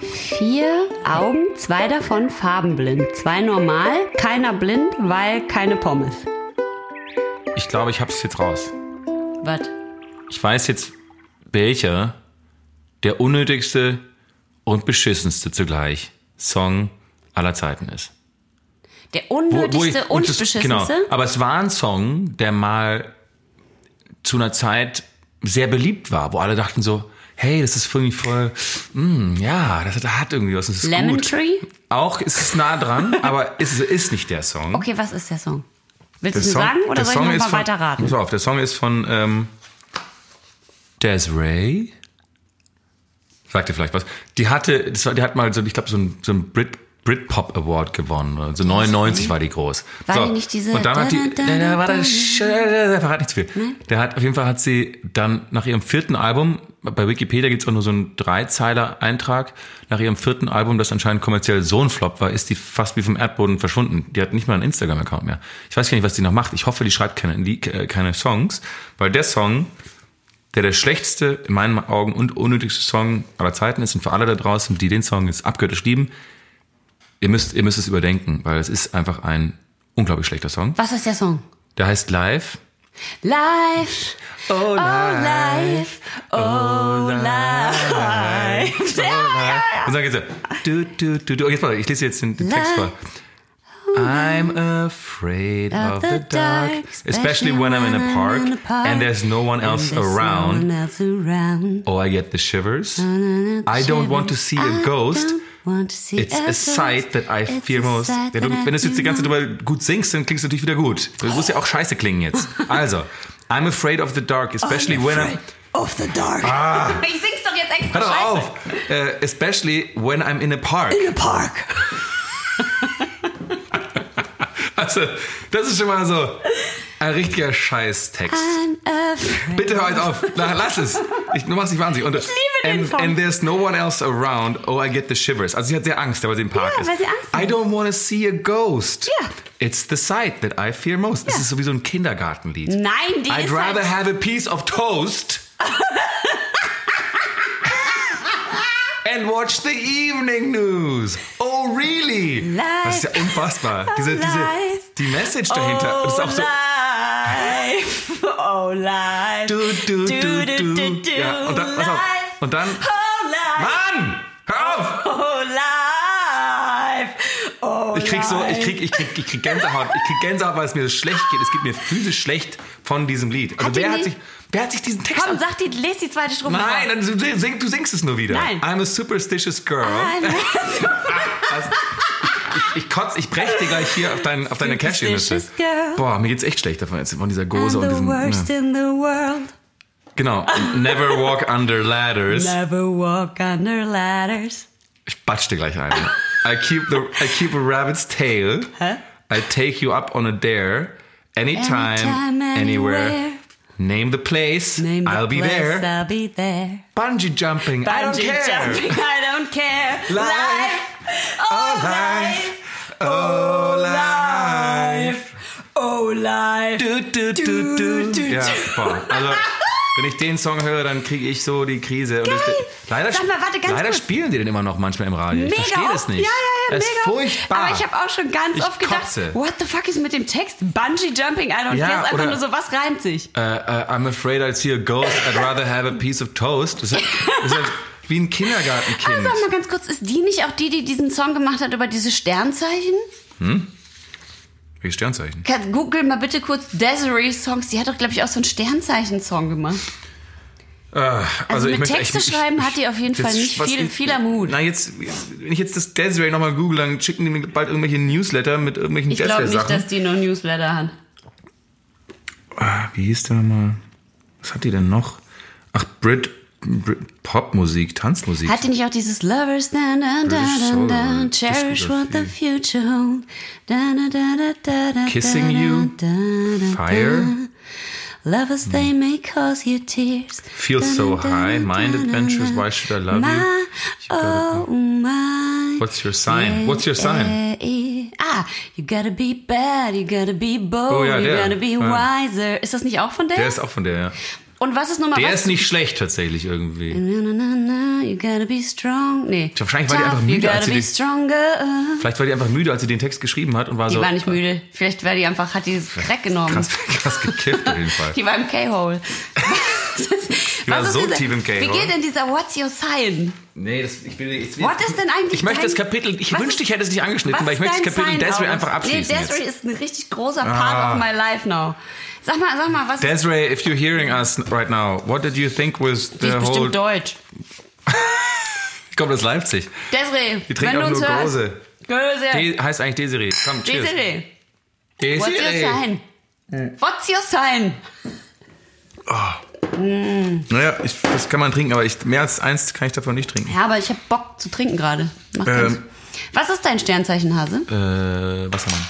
Speaker 2: vier Augen, zwei davon farbenblind. Zwei normal, keiner blind, weil keine Pommes.
Speaker 1: Ich glaube, ich hab's jetzt raus.
Speaker 2: Was?
Speaker 1: Ich weiß jetzt, welcher der unnötigste und beschissenste zugleich Song aller Zeiten ist.
Speaker 2: Der
Speaker 1: Wo- wo
Speaker 2: unnötigste
Speaker 1: ich-
Speaker 2: und
Speaker 1: das-
Speaker 2: beschissenste?
Speaker 1: Genau, aber es war ein Song, der mal zu einer Zeit sehr beliebt war, wo alle dachten so, hey, das ist irgendwie voll, mm, ja, das hat, hat irgendwie was, das ist
Speaker 2: Lemon
Speaker 1: gut.
Speaker 2: Tree?
Speaker 1: Auch ist es nah dran, aber ist, ist nicht der Song.
Speaker 2: Okay, was ist der Song? Willst
Speaker 1: Der
Speaker 2: du
Speaker 1: Song-
Speaker 2: sagen oder
Speaker 1: der
Speaker 2: soll
Speaker 1: Song
Speaker 2: ich
Speaker 1: ist
Speaker 2: noch mal
Speaker 1: von-
Speaker 2: weiter raten?
Speaker 1: Pass auf, der Song ist von ähm, Desiree. Sagt dir vielleicht was? Die hatte, das war, die hat mal so, ich glaube, so ein, so ein Brit, Britpop Award gewonnen. oder So 99 war die groß.
Speaker 2: War
Speaker 1: so.
Speaker 2: die nicht diese-
Speaker 1: Und dann hat die,
Speaker 2: da, da,
Speaker 1: da, da, war
Speaker 2: da,
Speaker 1: das, Sch- verrat nicht zu viel. Der hat, auf jeden Fall hat sie dann nach ihrem vierten Album, bei Wikipedia gibt's auch nur so einen Dreizeiler-Eintrag, nach ihrem vierten Album, das anscheinend kommerziell so ein Flop war, ist die fast wie vom Erdboden verschwunden. Die hat nicht mal einen Instagram-Account mehr. Ich weiß gar nicht, was die noch macht. Ich hoffe, die schreibt keine, äh, keine Songs, weil der Song, der der schlechteste, in meinen Augen und unnötigste Song aller Zeiten ist und für alle da draußen, die den Song jetzt abgöttisch lieben, ihr müsst, ihr müsst es überdenken, weil es ist einfach ein unglaublich schlechter Song.
Speaker 2: Was ist der Song?
Speaker 1: Der heißt Live.
Speaker 2: Life,
Speaker 1: Oh,
Speaker 2: oh life, oh life. Ja, ja.
Speaker 1: Und dann geht's so. Du, du, du, du. Oh, jetzt mal, ich lese jetzt den, den Text vor. I'm afraid of the dark, especially when I'm in a park and there's no one else around.
Speaker 2: one else around.
Speaker 1: Oh, I get the shivers. I don't want to see a ghost.
Speaker 2: Want to see
Speaker 1: It's a sight that I fear most. Ja, du, wenn du jetzt die ganze Zeit gut singst, dann klingst du natürlich wieder gut. Du musst ja auch scheiße klingen jetzt. Also, I'm afraid of the dark, especially when I'm...
Speaker 2: of the dark. Ah. Ich sing's doch jetzt extra
Speaker 1: Hör doch auf! Äh, especially when I'm in a park.
Speaker 2: In the park.
Speaker 1: Also, das ist schon mal so ein richtiger Scheißtext. Bitte hör jetzt auf. Lass es. Ich, du machst dich wahnsinnig. Und, ich
Speaker 2: liebe den
Speaker 1: and,
Speaker 2: Song.
Speaker 1: and there's no one else around. Oh, I get the shivers. Also sie hat sehr Angst, weil sie im Park
Speaker 2: Ja,
Speaker 1: ist.
Speaker 2: weil sie Angst hat.
Speaker 1: I don't want to see a ghost.
Speaker 2: Ja.
Speaker 1: It's the sight that I fear most. Das ist sowieso ein Kindergartenlied.
Speaker 2: Nein, die
Speaker 1: I'd
Speaker 2: ist
Speaker 1: rather
Speaker 2: halt,
Speaker 1: have a piece of toast and watch the evening news. Oh, really?
Speaker 2: Life.
Speaker 1: Das ist ja unfassbar. Diese, diese,
Speaker 2: life.
Speaker 1: die Message dahinter.
Speaker 2: Oh,
Speaker 1: das ist auch so.
Speaker 2: life. Oh, life.
Speaker 1: Du, du, du,
Speaker 2: Du,
Speaker 1: du.
Speaker 2: du, du,
Speaker 1: Ja, und dann, pass auf. Und dann,
Speaker 2: Oh, life.
Speaker 1: Mann! Hör auf!
Speaker 2: Oh, life.
Speaker 1: Ich krieg so, ich krieg, ich krieg, ich krieg Gänsehaut. Ich krieg Gänsehaut, weil es mir so schlecht geht. Es geht mir physisch schlecht von diesem Lied. Also
Speaker 2: Hat
Speaker 1: wer hat sich, wer hat sich diesen Text
Speaker 2: Komm,
Speaker 1: an-
Speaker 2: sag die, les die zweite Strophe
Speaker 1: Nein, dann du, sing, du singst es nur wieder.
Speaker 2: Nein.
Speaker 1: I'm a superstitious girl.
Speaker 2: vor.
Speaker 1: Also, ich, ich kotz, ich brech dir gleich hier auf, dein, auf deine Cashewnüsse. Boah, mir geht's echt schlecht davon jetzt, von dieser Gose
Speaker 2: I'm
Speaker 1: und diesem.
Speaker 2: worst
Speaker 1: Ja.
Speaker 2: in the world.
Speaker 1: Genau. Never walk under ladders.
Speaker 2: Never walk under ladders.
Speaker 1: Ich batsch dir gleich ein. I keep the I keep a rabbit's tail.
Speaker 2: Hä?
Speaker 1: I take you up on a dare. Anytime,
Speaker 2: Anytime,
Speaker 1: anywhere.
Speaker 2: anywhere.
Speaker 1: Name the place.
Speaker 2: Name the
Speaker 1: I'll be there.
Speaker 2: I'll be there.
Speaker 1: Bungee jumping. I don't care.
Speaker 2: jumping, I don't care.
Speaker 1: Life.
Speaker 2: oh
Speaker 1: life. Oh, life.
Speaker 2: oh life.
Speaker 1: Du, du, du. Du,
Speaker 2: du,
Speaker 1: Ja, boah. Also, wenn ich den Song höre, dann kriege ich so die Krise. Und das, leider
Speaker 2: Sag mal, warte, ganz
Speaker 1: leider
Speaker 2: kurz.
Speaker 1: spielen die den immer noch manchmal im Radio. Ich
Speaker 2: Mega
Speaker 1: verstehe das nicht.
Speaker 2: Ja, ja, ja,
Speaker 1: das
Speaker 2: mega
Speaker 1: ist furchtbar.
Speaker 2: Aber ich habe auch schon ganz
Speaker 1: Ich
Speaker 2: oft gedacht,
Speaker 1: kotze.
Speaker 2: what the fuck ist mit dem Text? Bungee jumping, I don't
Speaker 1: Ja,
Speaker 2: care. Ist einfach nur so, was reimt sich?
Speaker 1: äh, äh, I'm afraid I'd see a ghost. I'd rather have a piece of toast. Das ist, das ist halt wie ein Kindergartenkind.
Speaker 2: Aber sag mal ganz kurz, ist die nicht auch die, die diesen Song gemacht hat über diese Sternzeichen?
Speaker 1: Welches Sternzeichen?
Speaker 2: Google mal bitte kurz Desiree Songs. Die hat doch, glaube ich, auch so einen Sternzeichen-Song gemacht. Also,
Speaker 1: ich
Speaker 2: mit
Speaker 1: möchte-
Speaker 2: Texte
Speaker 1: ich- ich-
Speaker 2: schreiben hat die auf jeden Fall nicht viel,
Speaker 1: ich-
Speaker 2: vieler Mut.
Speaker 1: Na, jetzt, wenn ich jetzt das Desiree nochmal google, dann schicken die mir bald irgendwelche Newsletter mit irgendwelchen
Speaker 2: Ich glaube nicht, dass die noch Newsletter hat.
Speaker 1: Ah, wie hieß der nochmal? Was hat die denn noch? Ach, Brit Popmusik, Tanzmusik.
Speaker 2: Hat die nicht auch dieses Lovers, da, da, da, da, cherish what the future holds. Da, da, da, da, da,
Speaker 1: Kissing You, Fire.
Speaker 2: Lovers, they may cause you tears.
Speaker 1: Feels so high, Mind Adventures, Why Should I Love You?
Speaker 2: Oh my.
Speaker 1: What's your sign? What's your sign?
Speaker 2: Eh, Ah, you gotta be bad, you gotta be bold,
Speaker 1: Oh
Speaker 2: you gotta be wiser. Ist das nicht auch von der?
Speaker 1: Der ist auch von der, ja.
Speaker 2: Und was ist nochmal
Speaker 1: Der
Speaker 2: was?
Speaker 1: ist nicht schlecht tatsächlich irgendwie.
Speaker 2: Na, na, na, na, you gotta be strong. Nee.
Speaker 1: Wahrscheinlich war die einfach müde,
Speaker 2: You
Speaker 1: als
Speaker 2: gotta
Speaker 1: sie
Speaker 2: be
Speaker 1: die-
Speaker 2: stronger.
Speaker 1: Vielleicht war die einfach müde, als sie den Text geschrieben hat und war
Speaker 2: Die
Speaker 1: so.
Speaker 2: war nicht müde. Vielleicht war die einfach, hat die Crack genommen.
Speaker 1: Krass, krass gekifft auf jeden Fall.
Speaker 2: Die war im K-Hole.
Speaker 1: Die war so tief im K-Hole.
Speaker 2: Wie geht denn dieser What's Your Sign?
Speaker 1: Nee, das, ich will jetzt.
Speaker 2: What ist denn eigentlich
Speaker 1: Ich möchte
Speaker 2: dein-
Speaker 1: das Kapitel. Ich wünschte, ich hätte es nicht angeschnitten, weil ich möchte das Kapitel Desiree einfach abschließen.
Speaker 2: Nee. Desiree ist ein richtig großer Part
Speaker 1: Ah.
Speaker 2: of my life now. Sag mal, sag mal, was ist,
Speaker 1: Desiree, if you're hearing us right now, what did you think was
Speaker 2: die
Speaker 1: the
Speaker 2: ist
Speaker 1: whole?
Speaker 2: bestimmt deutsch.
Speaker 1: Ich komme aus Leipzig.
Speaker 2: Desiree,
Speaker 1: Die trinkt
Speaker 2: wenn du
Speaker 1: auch
Speaker 2: uns
Speaker 1: nur
Speaker 2: hörst.
Speaker 1: Gose.
Speaker 2: Desiree.
Speaker 1: De heißt eigentlich Desiree. Komm, cheers.
Speaker 2: Desiree. What's your sign? What's your sign?
Speaker 1: Naja, ich, das kann man trinken, aber ich, mehr als eins kann ich davon nicht trinken.
Speaker 2: Ja, aber ich habe Bock zu trinken gerade.
Speaker 1: Ähm.
Speaker 2: Was ist dein Sternzeichen, Hase?
Speaker 1: Äh, Wassermann.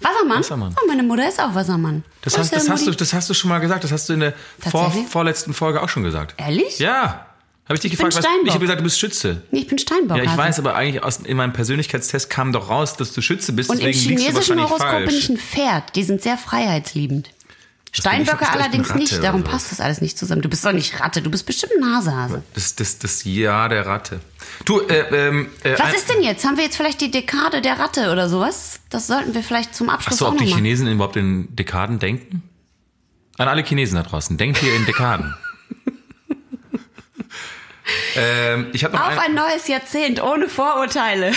Speaker 2: Wassermann?
Speaker 1: Wassermann.
Speaker 2: Oh, meine Mutter ist auch Wassermann.
Speaker 1: Das hast, das, hast du, das hast du schon mal gesagt. Das hast du in der vor, vorletzten Folge auch schon gesagt.
Speaker 2: Ehrlich?
Speaker 1: Ja. Habe ich dich
Speaker 2: bin
Speaker 1: gefragt, was, ich habe gesagt, du bist Schütze.
Speaker 2: Nee, ich bin Steinbock.
Speaker 1: Ja, ich
Speaker 2: Hase.
Speaker 1: weiß, aber eigentlich aus, in meinem Persönlichkeitstest kam doch raus, dass du Schütze bist,
Speaker 2: Und im chinesischen Horoskop
Speaker 1: falsch.
Speaker 2: bin ich ein Pferd. Die sind sehr freiheitsliebend. Steinböcke allerdings nicht. Darum
Speaker 1: so.
Speaker 2: passt das alles nicht zusammen. Du bist doch nicht Ratte. Du bist bestimmt ein Nasehase.
Speaker 1: Das, das, das Jahr der Ratte. Du, äh, ähm, äh,
Speaker 2: Was ist denn jetzt? Haben wir jetzt vielleicht die Dekade der Ratte oder sowas? Das sollten wir vielleicht zum Abschluss
Speaker 1: Achso,
Speaker 2: auch
Speaker 1: ob die
Speaker 2: machen.
Speaker 1: Chinesen überhaupt in Dekaden denken? An alle Chinesen da draußen, denkt ihr in Dekaden? ähm, ich noch
Speaker 2: Auf
Speaker 1: ein,
Speaker 2: ein neues Jahrzehnt ohne Vorurteile.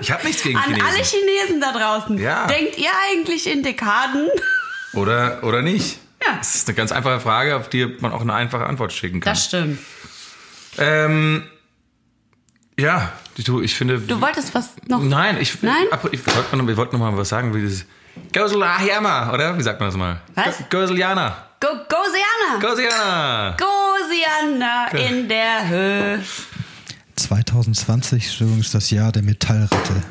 Speaker 1: Ich habe nichts gegen
Speaker 2: An
Speaker 1: Chinesen.
Speaker 2: alle Chinesen da draußen.
Speaker 1: Ja.
Speaker 2: Denkt ihr eigentlich in Dekaden?
Speaker 1: Oder, oder nicht?
Speaker 2: Ja.
Speaker 1: Das ist eine ganz einfache Frage, auf die man auch eine einfache Antwort schicken kann.
Speaker 2: Das stimmt.
Speaker 1: Ähm, ja, du, ich finde.
Speaker 2: Du wolltest was noch.
Speaker 1: Nein, ich,
Speaker 2: Nein?
Speaker 1: Ab, ich wollte noch, ich wollte noch mal was sagen, wie dieses Goseliana, oder? Wie sagt man das mal?
Speaker 2: Was?
Speaker 1: Go- Goseliana.
Speaker 2: Go, Gosiana!
Speaker 1: Goseliana.
Speaker 2: Gosiana in der Höhe.
Speaker 3: 2020 ist übrigens das Jahr der Metallratte.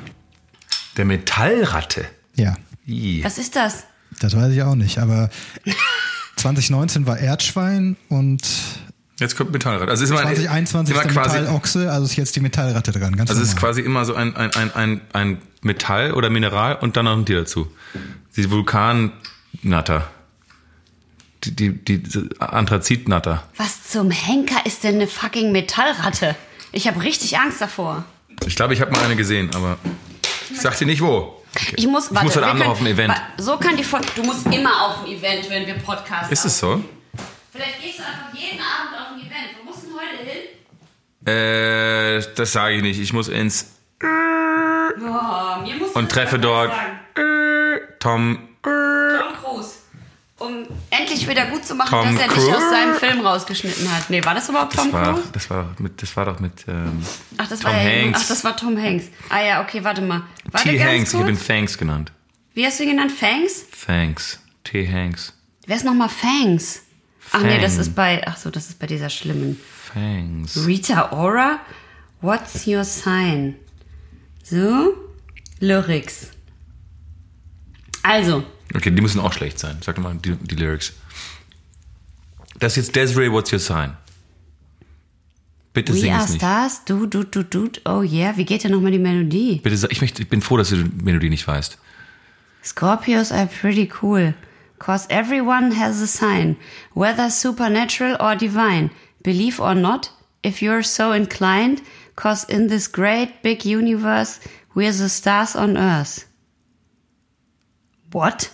Speaker 1: Der Metallratte.
Speaker 3: Ja,
Speaker 1: Ih.
Speaker 2: Was ist das?
Speaker 3: das weiß ich auch nicht, aber 2019 war Erdschwein und
Speaker 1: Jetzt kommt Metallratte. Also ist immer,
Speaker 3: 2021
Speaker 1: immer
Speaker 3: ist der
Speaker 1: quasi,
Speaker 3: Metallochse, also ist jetzt die Metallratte dran. Ganz
Speaker 1: also es ist
Speaker 3: normal.
Speaker 1: quasi immer so ein, ein, ein, ein, ein Metall oder Mineral und dann noch ein Tier dazu. Die Vulkannatter. Die, die, die, die Anthrazitnatter.
Speaker 2: Was zum Henker ist denn eine fucking Metallratte? Ich habe richtig Angst davor.
Speaker 1: Ich glaube, ich habe mal eine gesehen, aber ich sag dir nicht wo.
Speaker 2: Ich muss, warte,
Speaker 1: muss heute
Speaker 2: wir
Speaker 1: Abend noch
Speaker 2: können-
Speaker 1: auf ein Event.
Speaker 2: So kann die von. Du musst immer auf ein Event, wenn wir Podcast
Speaker 1: Ist es so?
Speaker 2: Vielleicht gehst du einfach jeden Abend auf ein Event. Wo musst du denn heute hin?
Speaker 1: Äh, das sage ich nicht. Ich muss ins
Speaker 2: Boah,
Speaker 1: und treffe dort. Tom.
Speaker 2: Tom Cruise. Um endlich wieder gut zu machen,
Speaker 1: Tom
Speaker 2: dass er dich
Speaker 1: Cruise?
Speaker 2: aus seinem Film rausgeschnitten hat. Nee, war das überhaupt Tom
Speaker 1: Das war,
Speaker 2: Cruise?
Speaker 1: das war doch mit, das war doch mit ähm,
Speaker 2: Ach, das
Speaker 1: Tom
Speaker 2: war ja,
Speaker 1: Hanks.
Speaker 2: Ach, das war Tom Hanks. Ah ja, okay, warte mal. Warte
Speaker 1: T.
Speaker 2: ganz
Speaker 1: Hanks. Ich habe ihn
Speaker 2: kurz.
Speaker 1: Thanks genannt.
Speaker 2: Wie hast du ihn genannt? Fangs?
Speaker 1: Thanks. T. Hanks.
Speaker 2: Wer ist nochmal Fangs? Ach nee, das
Speaker 1: Fang.
Speaker 2: ist bei. Ach so, das ist bei dieser schlimmen.
Speaker 1: Thanks.
Speaker 2: Rita Ora? What's your sign? So. Lyrics. Also,
Speaker 1: Okay, die müssen auch schlecht sein. Sag mal die, die Lyrics. Das ist jetzt Desiree, what's your sign? Bitte
Speaker 2: We
Speaker 1: sing
Speaker 2: are
Speaker 1: es nicht.
Speaker 2: stars, du, du, du, du, oh yeah. Wie geht denn nochmal die Melodie?
Speaker 1: Bitte, sag- ich, möchte, ich bin froh, dass du die Melodie nicht weißt.
Speaker 2: Scorpios are pretty cool. Cause everyone has a sign, whether supernatural or divine. Believe or not, if you're so inclined, cause in this great big universe, we're the stars on earth. What?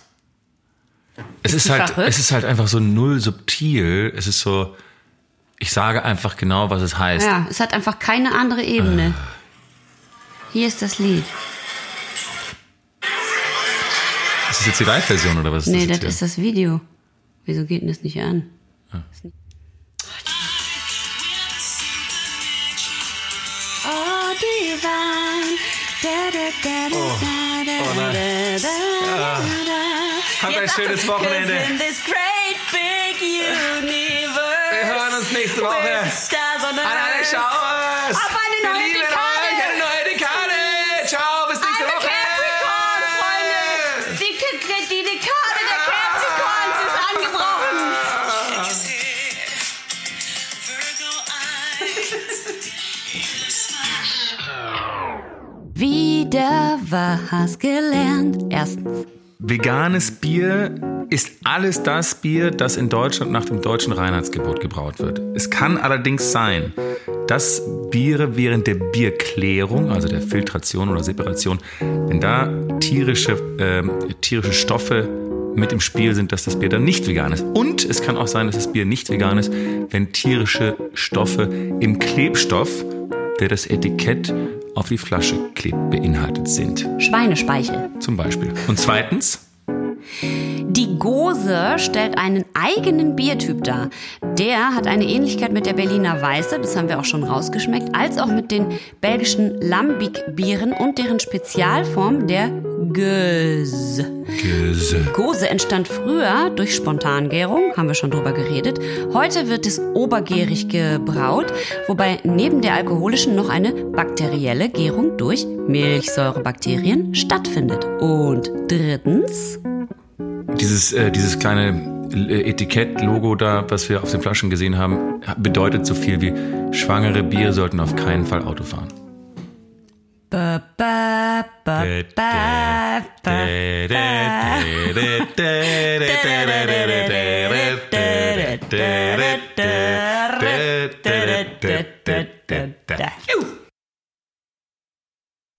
Speaker 1: Es ist,
Speaker 2: ist
Speaker 1: halt, es ist halt einfach so null subtil. Es ist so, ich sage einfach genau, was es heißt.
Speaker 2: Ja, es hat einfach keine andere Ebene. Äh. Hier ist das Lied.
Speaker 1: Ist das jetzt die Live-Version oder was? Ist
Speaker 2: nee,
Speaker 1: das,
Speaker 2: das ist das Video. Wieso geht denn das nicht an? Ah. Oh, Divan. Da, da, da, da,
Speaker 1: da,
Speaker 2: da, da, da.
Speaker 1: Habt ein schönes. Wochenende.
Speaker 2: in this great big universe.
Speaker 1: Wir hören uns nächste Woche.
Speaker 2: with stars on
Speaker 1: An alle. Schauers.
Speaker 2: Auf eine
Speaker 1: Wir
Speaker 2: neue
Speaker 1: lieben
Speaker 2: Dekade.
Speaker 1: euch. Eine neue Dekade. Ciao, bis nächste
Speaker 2: Eine
Speaker 1: Woche.
Speaker 2: Capricorn, Freunde. Die, K- die Dekade der Capricorns ist angebrochen. Wieder was gelernt. Erstens.
Speaker 1: Veganes Bier ist alles das Bier, das in Deutschland nach dem deutschen Reinheitsgebot gebraut wird. Es kann allerdings sein, dass Biere während der Bierklärung, also der Filtration oder Separation, wenn da tierische, ähm, tierische Stoffe mit im Spiel sind, dass das Bier dann nicht vegan ist. Und es kann auch sein, dass das Bier nicht vegan ist, wenn tierische Stoffe im Klebstoff, der das Etikett auf die Flasche klebt, beinhaltet sind.
Speaker 2: Schweinespeichel.
Speaker 1: Zum Beispiel. Und zweitens,
Speaker 2: Gose stellt einen eigenen Biertyp dar. Der hat eine Ähnlichkeit mit der Berliner Weiße, das haben wir auch schon rausgeschmeckt, als auch mit den belgischen Lambic-Bieren und deren Spezialform der Göse.
Speaker 1: Göse.
Speaker 2: Gose entstand früher durch Spontangärung, haben wir schon drüber geredet. Heute wird es obergärig gebraut, wobei neben der alkoholischen noch eine bakterielle Gärung durch Milchsäurebakterien stattfindet. Und drittens,
Speaker 1: Dieses, äh, dieses kleine äh, Etikett-Logo da, was wir auf den Flaschen gesehen haben, bedeutet so viel wie schwangere Biere sollten auf keinen Fall Auto fahren.
Speaker 2: ba, ba, ba, ba, ba, ba.